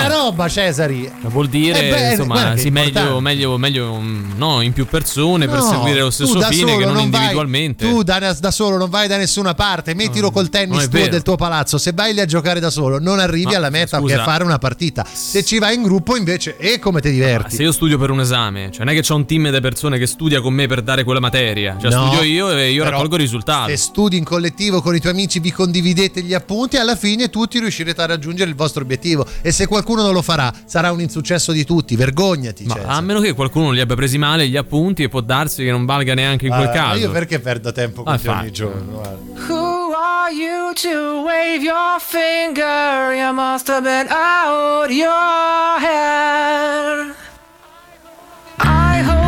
Una roba, Cesari! Vuol dire, Eh beh, insomma, guarda che sì, meglio, meglio, meglio mm, no, in più persone per No, seguire lo stesso fine che non vai- individualmente. tu da, da solo non vai da nessuna parte, mettilo col non tennis tuo del tuo palazzo. Se vai lì a giocare da solo, non arrivi Ma, alla meta scusa. che è fare una partita. Se ci vai in gruppo, invece, e come ti diverti? Se io studio per un esame, cioè non è che c'ho un team di persone che studia con me per dare quella materia. Cioè No, studio io e io raccolgo i risultati. Se studi in collettivo con i tuoi amici, vi condividete gli appunti, alla fine tutti riuscirete a raggiungere il vostro obiettivo. E se qualcuno non lo farà, sarà un insuccesso di tutti. Vergognati. Ma Cesare. a meno che qualcuno non li abbia presi male gli appunti e può darsi che non valga neanche in quel Ah, caso. Io perché perdo tempo con Ah, te ogni giorno? guarda. Who are you to wave your finger? You must have been out your head. I hold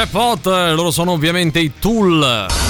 The Pot, loro sono ovviamente i Tool.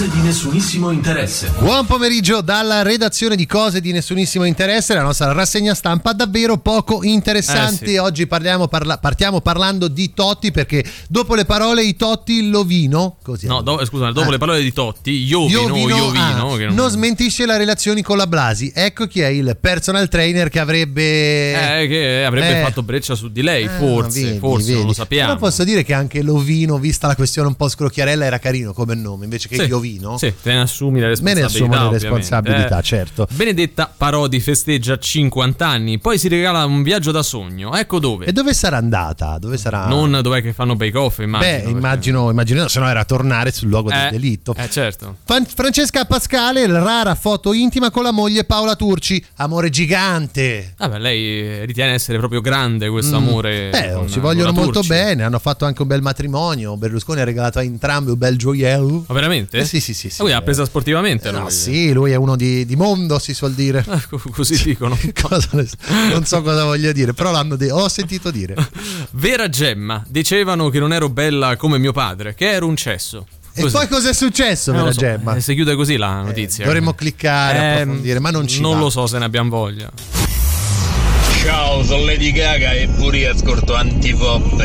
Cose di nessunissimo interesse. Buon pomeriggio dalla redazione di Cose di nessunissimo interesse, la nostra rassegna stampa davvero poco interessante. Eh, sì. Oggi parliamo, parla- partiamo parlando di Totti perché dopo le parole i Totti l'ovino, così No, do- scusa, dopo Ah. le parole di Totti, Iovino, Iovino, Iovino, ah, che non... smentisce le relazioni con la Blasi. Ecco chi è il personal trainer che avrebbe Eh, che avrebbe Eh. fatto breccia su di lei, Ah, forse, vedi, forse, non vedi. lo sappiamo. Però posso dire che anche l'ovino, vista la questione un po' scrocchiarella, era carino come nome invece che Sì, Iovino. Sì, te ne assumi le Me ne responsabilità. assumo le responsabilità, Eh, certo. Benedetta Parodi festeggia 50 anni, poi si regala un viaggio da sogno. Ecco dove. E dove sarà andata? Dove sarà? Non dov'è che fanno bake off, immagino. Beh, perché- immagino, immagino, se no era tornare sul luogo del Eh, delitto. Eh, certo. Fan- Francesca Pascale, la rara foto intima con la moglie Paola Turci. Amore gigante. Vabbè, lei ritiene essere proprio grande questo Mm. amore. Eh, con- si vogliono la molto Turci. bene, hanno fatto anche un bel matrimonio. Berlusconi ha regalato a entrambi un bel gioiello. Ma veramente? Eh, sì, sì, sì. sì. Ah, quindi l'ha presa sportivamente. Eh, no, lui. sì, lui è uno di, di mondo, si suol dire. Così dicono. Cosa ne so- non so cosa voglia dire, però l'hanno de- ho sentito dire. Vera Gemma, dicevano che non ero bella come mio padre, che ero un cesso. E Così. poi cos'è successo, Eh, non Vera so, Gemma? eh, si chiude così la notizia. Dovremmo cliccare, Eh, approfondire, ma non ci Non va. lo so se ne abbiamo voglia. Ciao, sono Lady Gaga e pure ascolto antipoppe.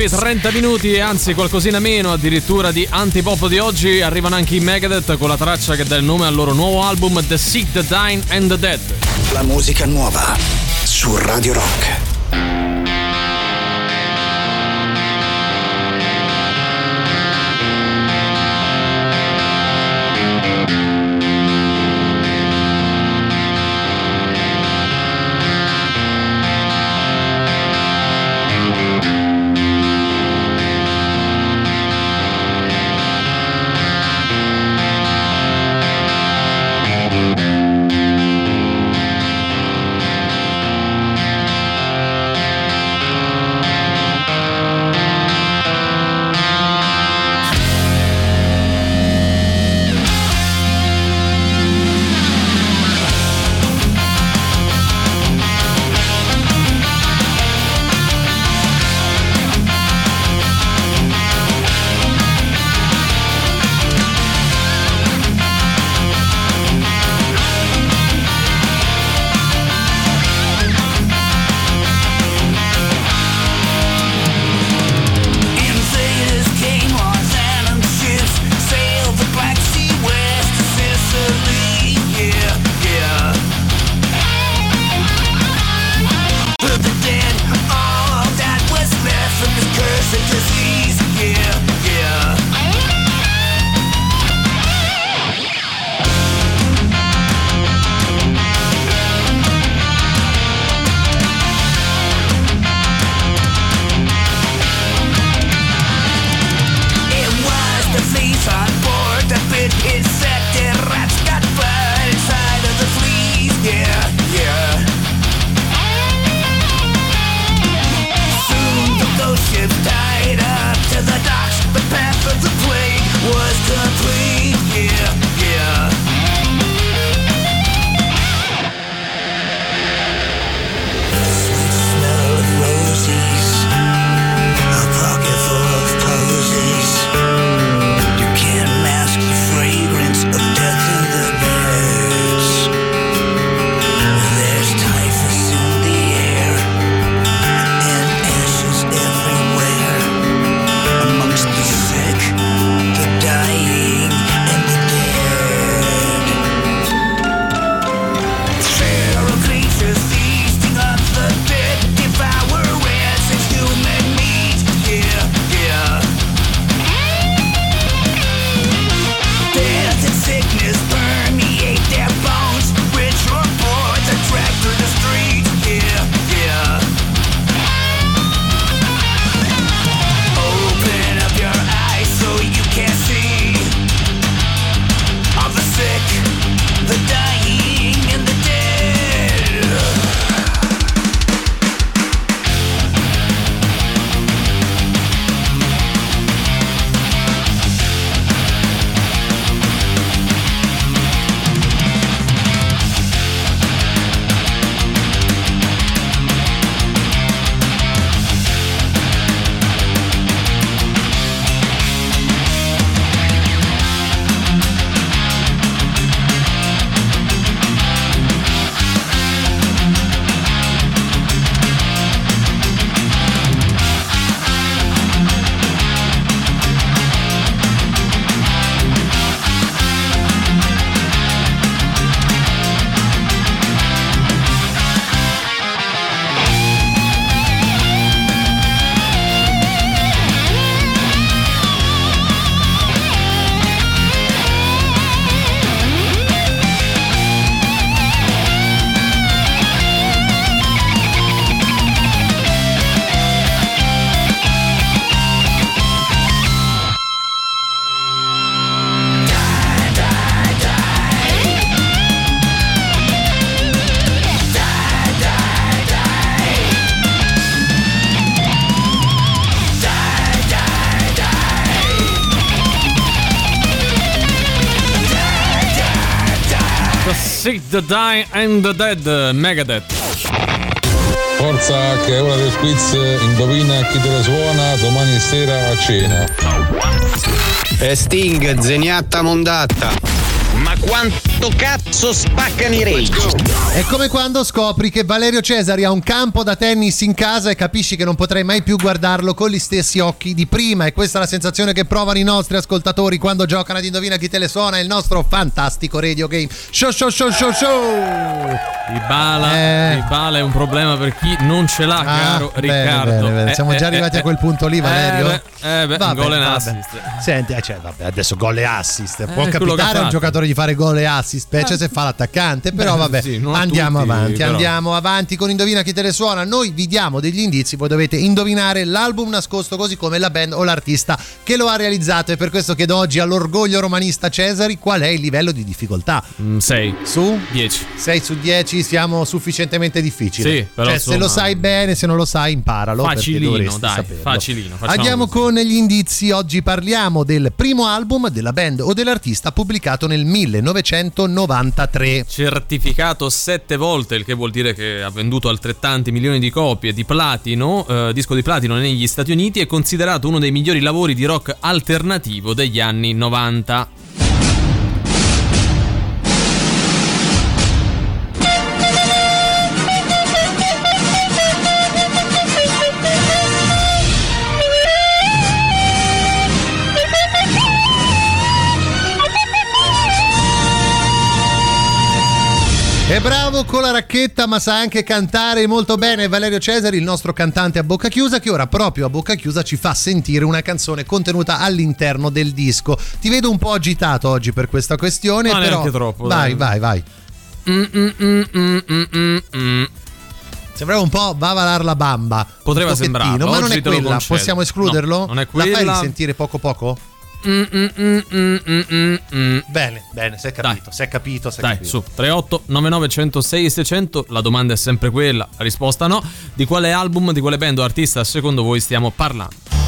prossimi 30 minuti, anzi qualcosina meno addirittura di antipop di oggi, arrivano anche i Megadeth con la traccia che dà il nome al loro nuovo album The Sick, The Dying and The Dead. La musica nuova su Radio Rock. the Dying and the Dead Megadeth. Forza che è ora del quiz, indovina chi te la suona domani sera a cena. Eh, Sting, zeniatta mondatta. Ma quanto cazzo spaccano i rage? È come quando scopri che Valerio Cesari ha un campo da tennis in casa e capisci che non potrai mai più guardarlo con gli stessi occhi di prima. E questa è la sensazione che provano i nostri ascoltatori quando giocano ad Indovina chi te le suona, il nostro fantastico radio game. Show, show, show, show, show! Ibala, Eh. Ibala è un problema per chi non ce l'ha, Ah, caro bene, Riccardo. bene, bene. Eh, Siamo già eh, arrivati eh, a quel punto lì, Valerio. Eh beh, eh beh, Vabbè, gol vabbè. assist. Senti, eh, cioè, vabbè, adesso gol e assist. Può Eh, capitare a un giocatore di fare gol e assist, specie se fa l'attaccante. Però Beh, vabbè, sì, andiamo tutti, avanti. però. Andiamo avanti con Indovina chi te le suona. Noi vi diamo degli indizi, voi dovete indovinare l'album nascosto, così come la band o l'artista che lo ha realizzato. E per questo chiedo oggi all'orgoglio romanista Cesari qual è il livello di difficoltà. 6 su 10. 6 su 10 siamo sufficientemente difficili. Sì, però cioè, se lo sai bene, se non lo sai, imparalo. Facilino, dai, saperlo. facilino. Andiamo così. con gli indizi. Oggi parliamo del primo album della band o dell'artista pubblicato nel 1993. Certificato sette volte, il che vuol dire che ha venduto altrettanti milioni di copie di platino, eh, disco di platino negli Stati Uniti, è considerato uno dei migliori lavori di rock alternativo degli anni 90. È bravo con la racchetta, ma sa anche cantare molto bene. Valerio Cesari, il nostro cantante a bocca chiusa, che ora proprio a bocca chiusa ci fa sentire una canzone contenuta all'interno del disco. Ti vedo un po' agitato oggi per questa questione, Ma però. neanche troppo, Vai, dai. vai, vai. Sembrava un po' Bavalar la bamba. Pochettino, sembrarlo, ma non è quella. Possiamo escluderlo? No, non è La fai quella. risentire poco poco? Mm, Bene, bene, si è capito, si è capito, si è Dai, capito. su 38 99 106 600, la domanda è sempre quella, la risposta no. Di quale album, di quale band o artista secondo voi stiamo parlando?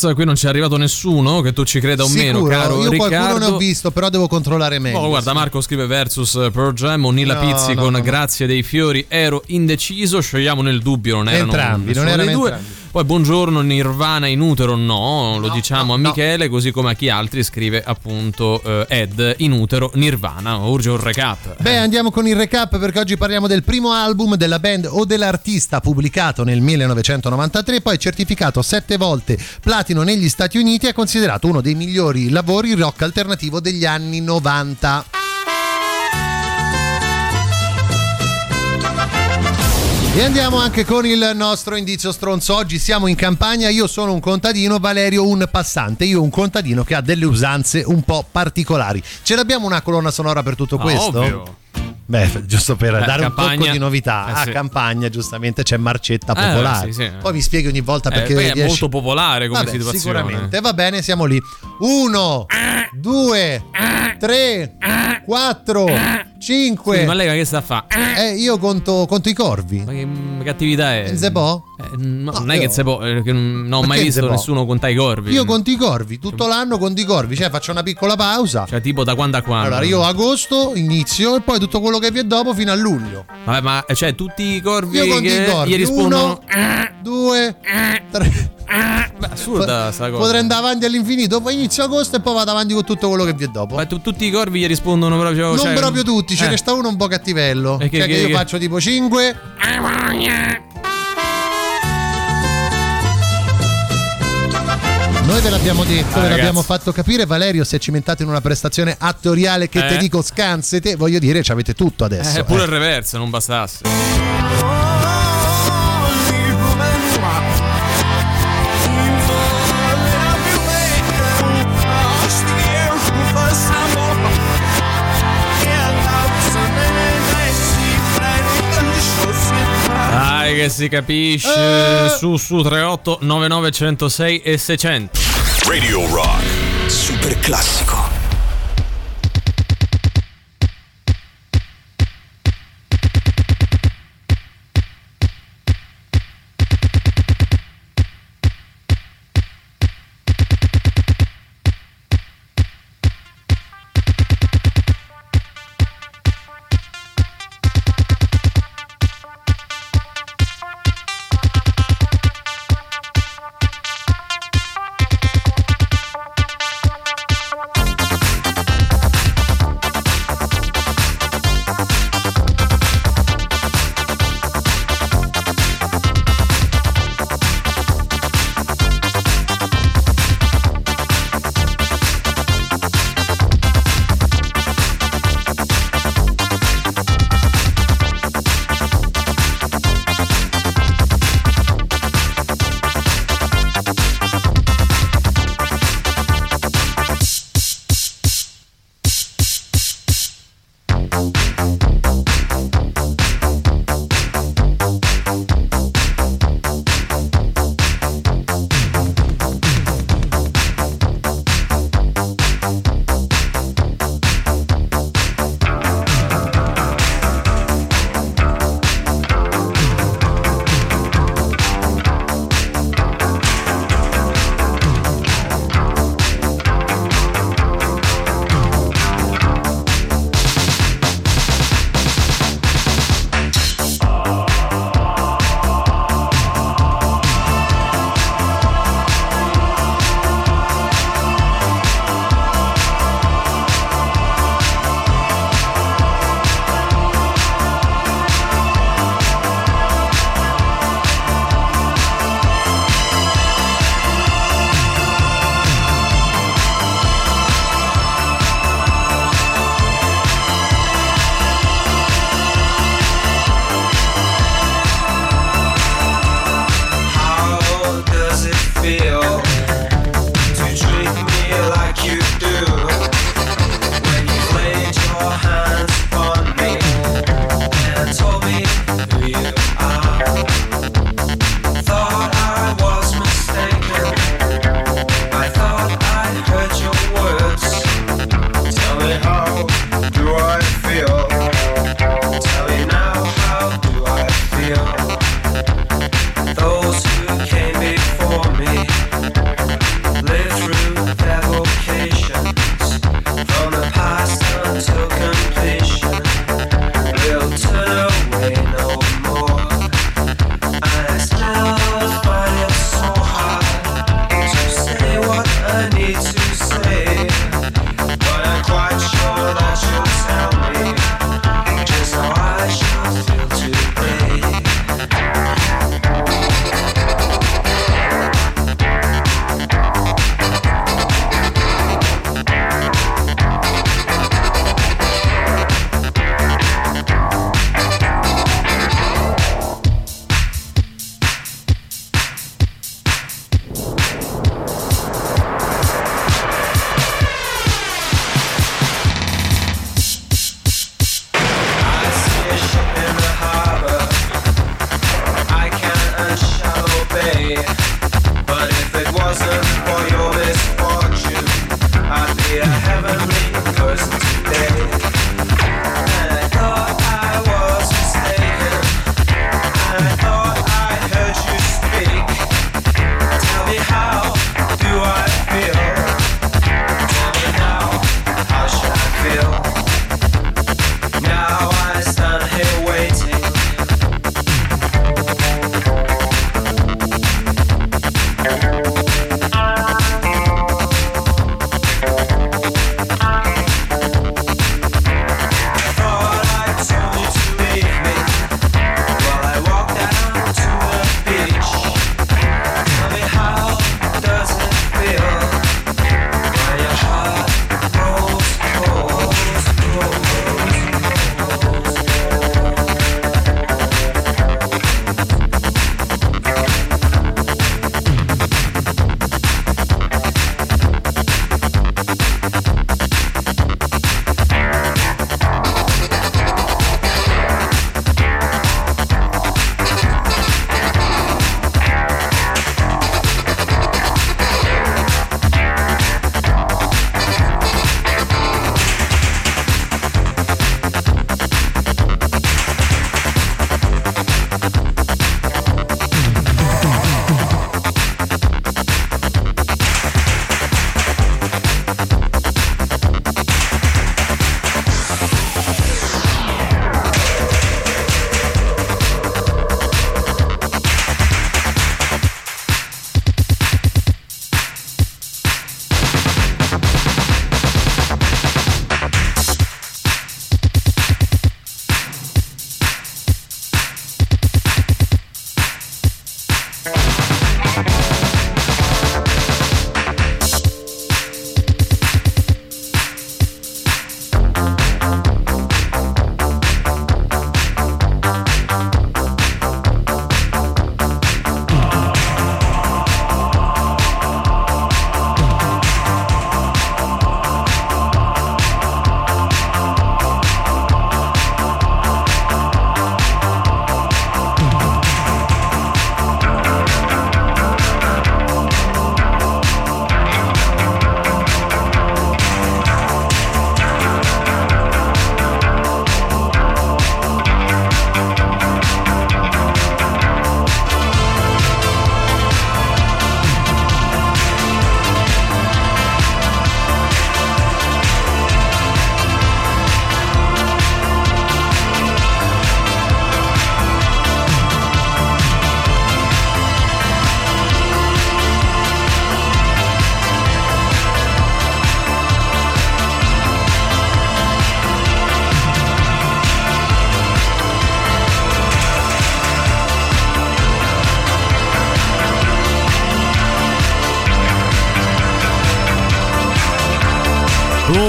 Doors, qui non ci è arrivato nessuno, che tu ci creda o meno, Sicuro? caro Io Riccardo. qualcuno ne ho visto, però devo controllare meglio. Oh, guarda, Marco scrive versus Pearl Jam, Onila No, Pizzi no, con no. Grazie dei fiori, ero indeciso, scegliamo nel dubbio, non erano Entrambi, non erano due. Poi buongiorno Nirvana in utero no, lo diciamo a Michele, così come a chi altri scrive appunto eh, Ed in utero Nirvana, urge un recap. Beh, andiamo con il recap perché oggi parliamo del primo album della band o dell'artista pubblicato nel 1993, poi certificato sette volte platino negli Stati Uniti e considerato uno dei migliori lavori rock alternativo degli anni 90. E andiamo anche con il nostro indizio stronzo. Oggi siamo in campagna, io sono un contadino, Valerio un passante, io un contadino che ha delle usanze un po' particolari. Ce l'abbiamo una colonna sonora per tutto Ah, questo? ovvio. Beh, giusto per Eh, dare un campagna. tocco di novità. Eh, a sì. campagna, giustamente, c'è Marcetta Eh, Popolare. sì, sì. Poi mi spieghi ogni volta Eh, perché è riesci- molto popolare come Vabbè, situazione. Sicuramente, va bene, siamo lì. Uno, due, tre, quattro, 5. Scusi, ma lei che sta a fare? Eh, io conto, conto, i corvi. Ma che cattività è? Se può? Eh, no, no, non io... è che se può, perché non ho mai visto nessuno contare i corvi. Io conto i corvi, tutto l'anno conto i corvi, cioè faccio una piccola pausa. Cioè tipo da quando a quando? Allora io agosto inizio e poi tutto quello che vi è dopo fino a luglio. Vabbè, ma eh, cioè tutti i corvi io conto che i corvi. gli rispondono 1 2 3 assurda sta cosa. Potrei andare avanti all'infinito, poi inizio agosto e poi vado avanti con tutto quello che vi è dopo. Ma tu- tutti i corvi gli rispondono proprio. non cioè, proprio tutti, ce eh. ne sta uno un po' cattivello. E che- cioè che, che- io che- faccio tipo 5. Noi ve l'abbiamo detto, ve ragazzi. l'abbiamo fatto capire. Valerio si è cimentato in una prestazione attoriale che Eh. te dico scansete. Voglio dire, ci avete tutto adesso. Eh, pure eh. il reverse, non bastasse. Dai, che si capisce. Eh. Su, su, 38 99 106 e 600. Radio Rock. Super classico.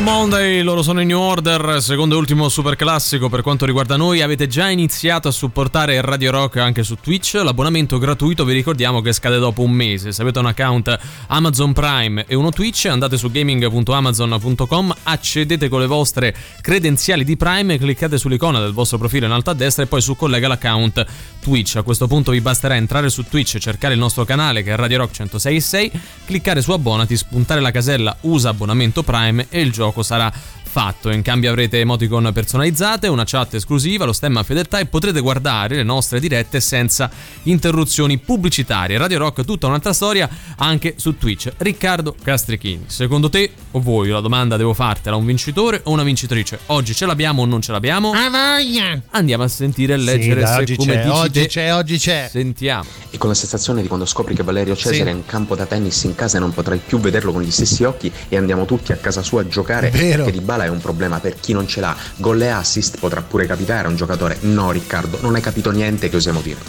Monday, loro sono in New Order, secondo e ultimo super classico per quanto riguarda noi. Avete già iniziato a supportare Radio Rock anche su Twitch. L'abbonamento gratuito vi ricordiamo che scade dopo un mese. Se avete un account Amazon Prime e uno Twitch, andate su gaming.amazon.com, accedete con le vostre credenziali di Prime, cliccate sull'icona del vostro profilo in alto a destra e poi su collega l'account Twitch. A questo punto vi basterà entrare su Twitch, cercare il nostro canale che è Radio Rock 106.6, cliccare su abbonati, spuntare la casella usa abbonamento Prime e il gioco sarà fatto. In cambio avrete emoticon personalizzate, una chat esclusiva, lo stemma fedeltà e potrete guardare le nostre dirette senza interruzioni pubblicitarie. Radio Rock tutta un'altra storia anche su Twitch. Riccardo Castrichini, secondo te o voi la domanda devo fartela un vincitore o una vincitrice? Oggi ce l'abbiamo o non ce l'abbiamo? A voglia! Andiamo a sentire e leggere dai, se oggi come c'è, dici oggi te. c'è, oggi c'è. Sentiamo. E con la sensazione di quando scopri che Valerio Cesare Sì. è in campo da tennis in casa e non potrai più vederlo con gli stessi occhi e andiamo tutti a casa sua a giocare Vero. che di bala è un problema per chi non ce l'ha. Gol e assist potrà pure capitare a un giocatore. No Riccardo, non hai capito niente che osiamo dire.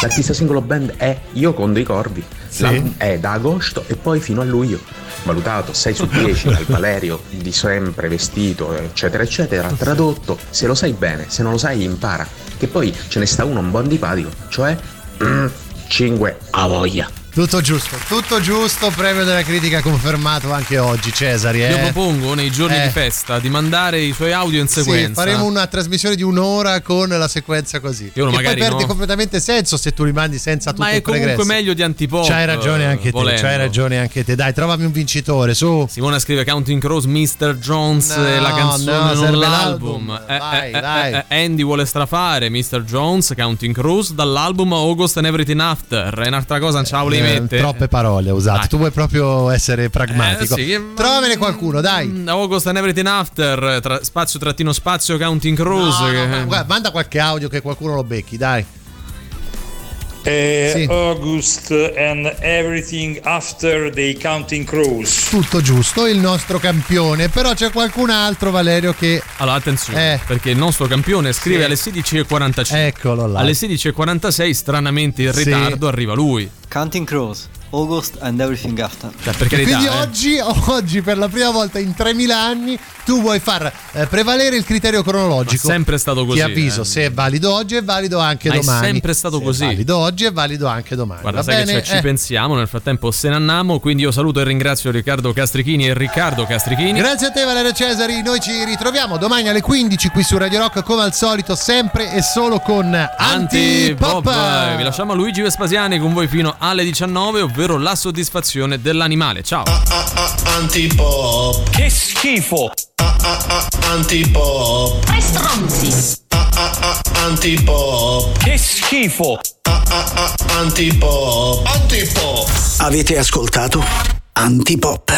L'artista singolo band è Io contro i corvi. Sì. L'album è da agosto e poi fino a luglio. Valutato 6 su 10 dal Valerio di sempre vestito, eccetera, eccetera. Tradotto, se lo sai bene, se non lo sai impara. Che poi ce ne sta uno un buon antipatico, cioè 5 a voglia. Tutto giusto, tutto giusto, premio della critica confermato anche oggi, Cesari. Io Eh? propongo nei giorni Eh. di festa di mandare i suoi audio in Sì, sequenza. faremo una trasmissione di un'ora con la sequenza così. Io che poi perde no. completamente senso se tu rimandi senza tutto Ma è comunque pregresso. meglio di antipop. C'hai ragione anche te, volendo. c'hai ragione anche te. Dai, trovami un vincitore, su. Simona scrive Counting Crows, Mr. Jones No, e la canzone no, non l'album. l'album. Eh, Vai, eh, eh, eh, Andy vuole strafare Mr. Jones, Counting Crows dall'album August and Everything After. È un'altra cosa, ciao li Eh, mette. troppe parole ha usato. Dai. Tu vuoi proprio essere pragmatico. Eh, sì, Trovamene qualcuno, dai. Mm, August and Everything After, tra- spazio trattino spazio Counting Crows. No, no, ma guarda, manda qualche audio che qualcuno lo becchi, dai. Eh, Sì. August and everything after the counting crows. Tutto giusto, il nostro campione. Però c'è qualcun altro, Valerio, che. Allora, attenzione, Eh. perché il nostro campione scrive Sì. alle 16.45. Eccolo là. Alle 16.46, stranamente in Sì. ritardo, arriva lui. Counting Crows, August and Everything After. Cioè, per carità, quindi eh. oggi, oggi, per la prima volta in 3000 anni, tu vuoi far eh, prevalere il criterio cronologico. Ma sempre stato così, Ti avviso, eh. se è valido oggi, è valido anche Ma è domani. sempre stato Se così. È valido oggi, è valido anche domani. Guarda, Va sai bene? che cioè, ci Eh. pensiamo, nel frattempo se ne andiamo, quindi io saluto e ringrazio Riccardo Castrichini e Riccardo Castrichini. Grazie a te Valerio Cesari, noi ci ritroviamo domani alle 15 qui su Radio Rock come al solito sempre e solo con Antipop. Antipop. Vi lasciamo a Luigi Vespasiani con voi fino alle 19, ovvero la soddisfazione dell'animale. Ciao. Antipop. Che schifo! Antipop. Tre stronzi. Antipop. Che schifo! Antipop. Antipop. Avete ascoltato Antipop.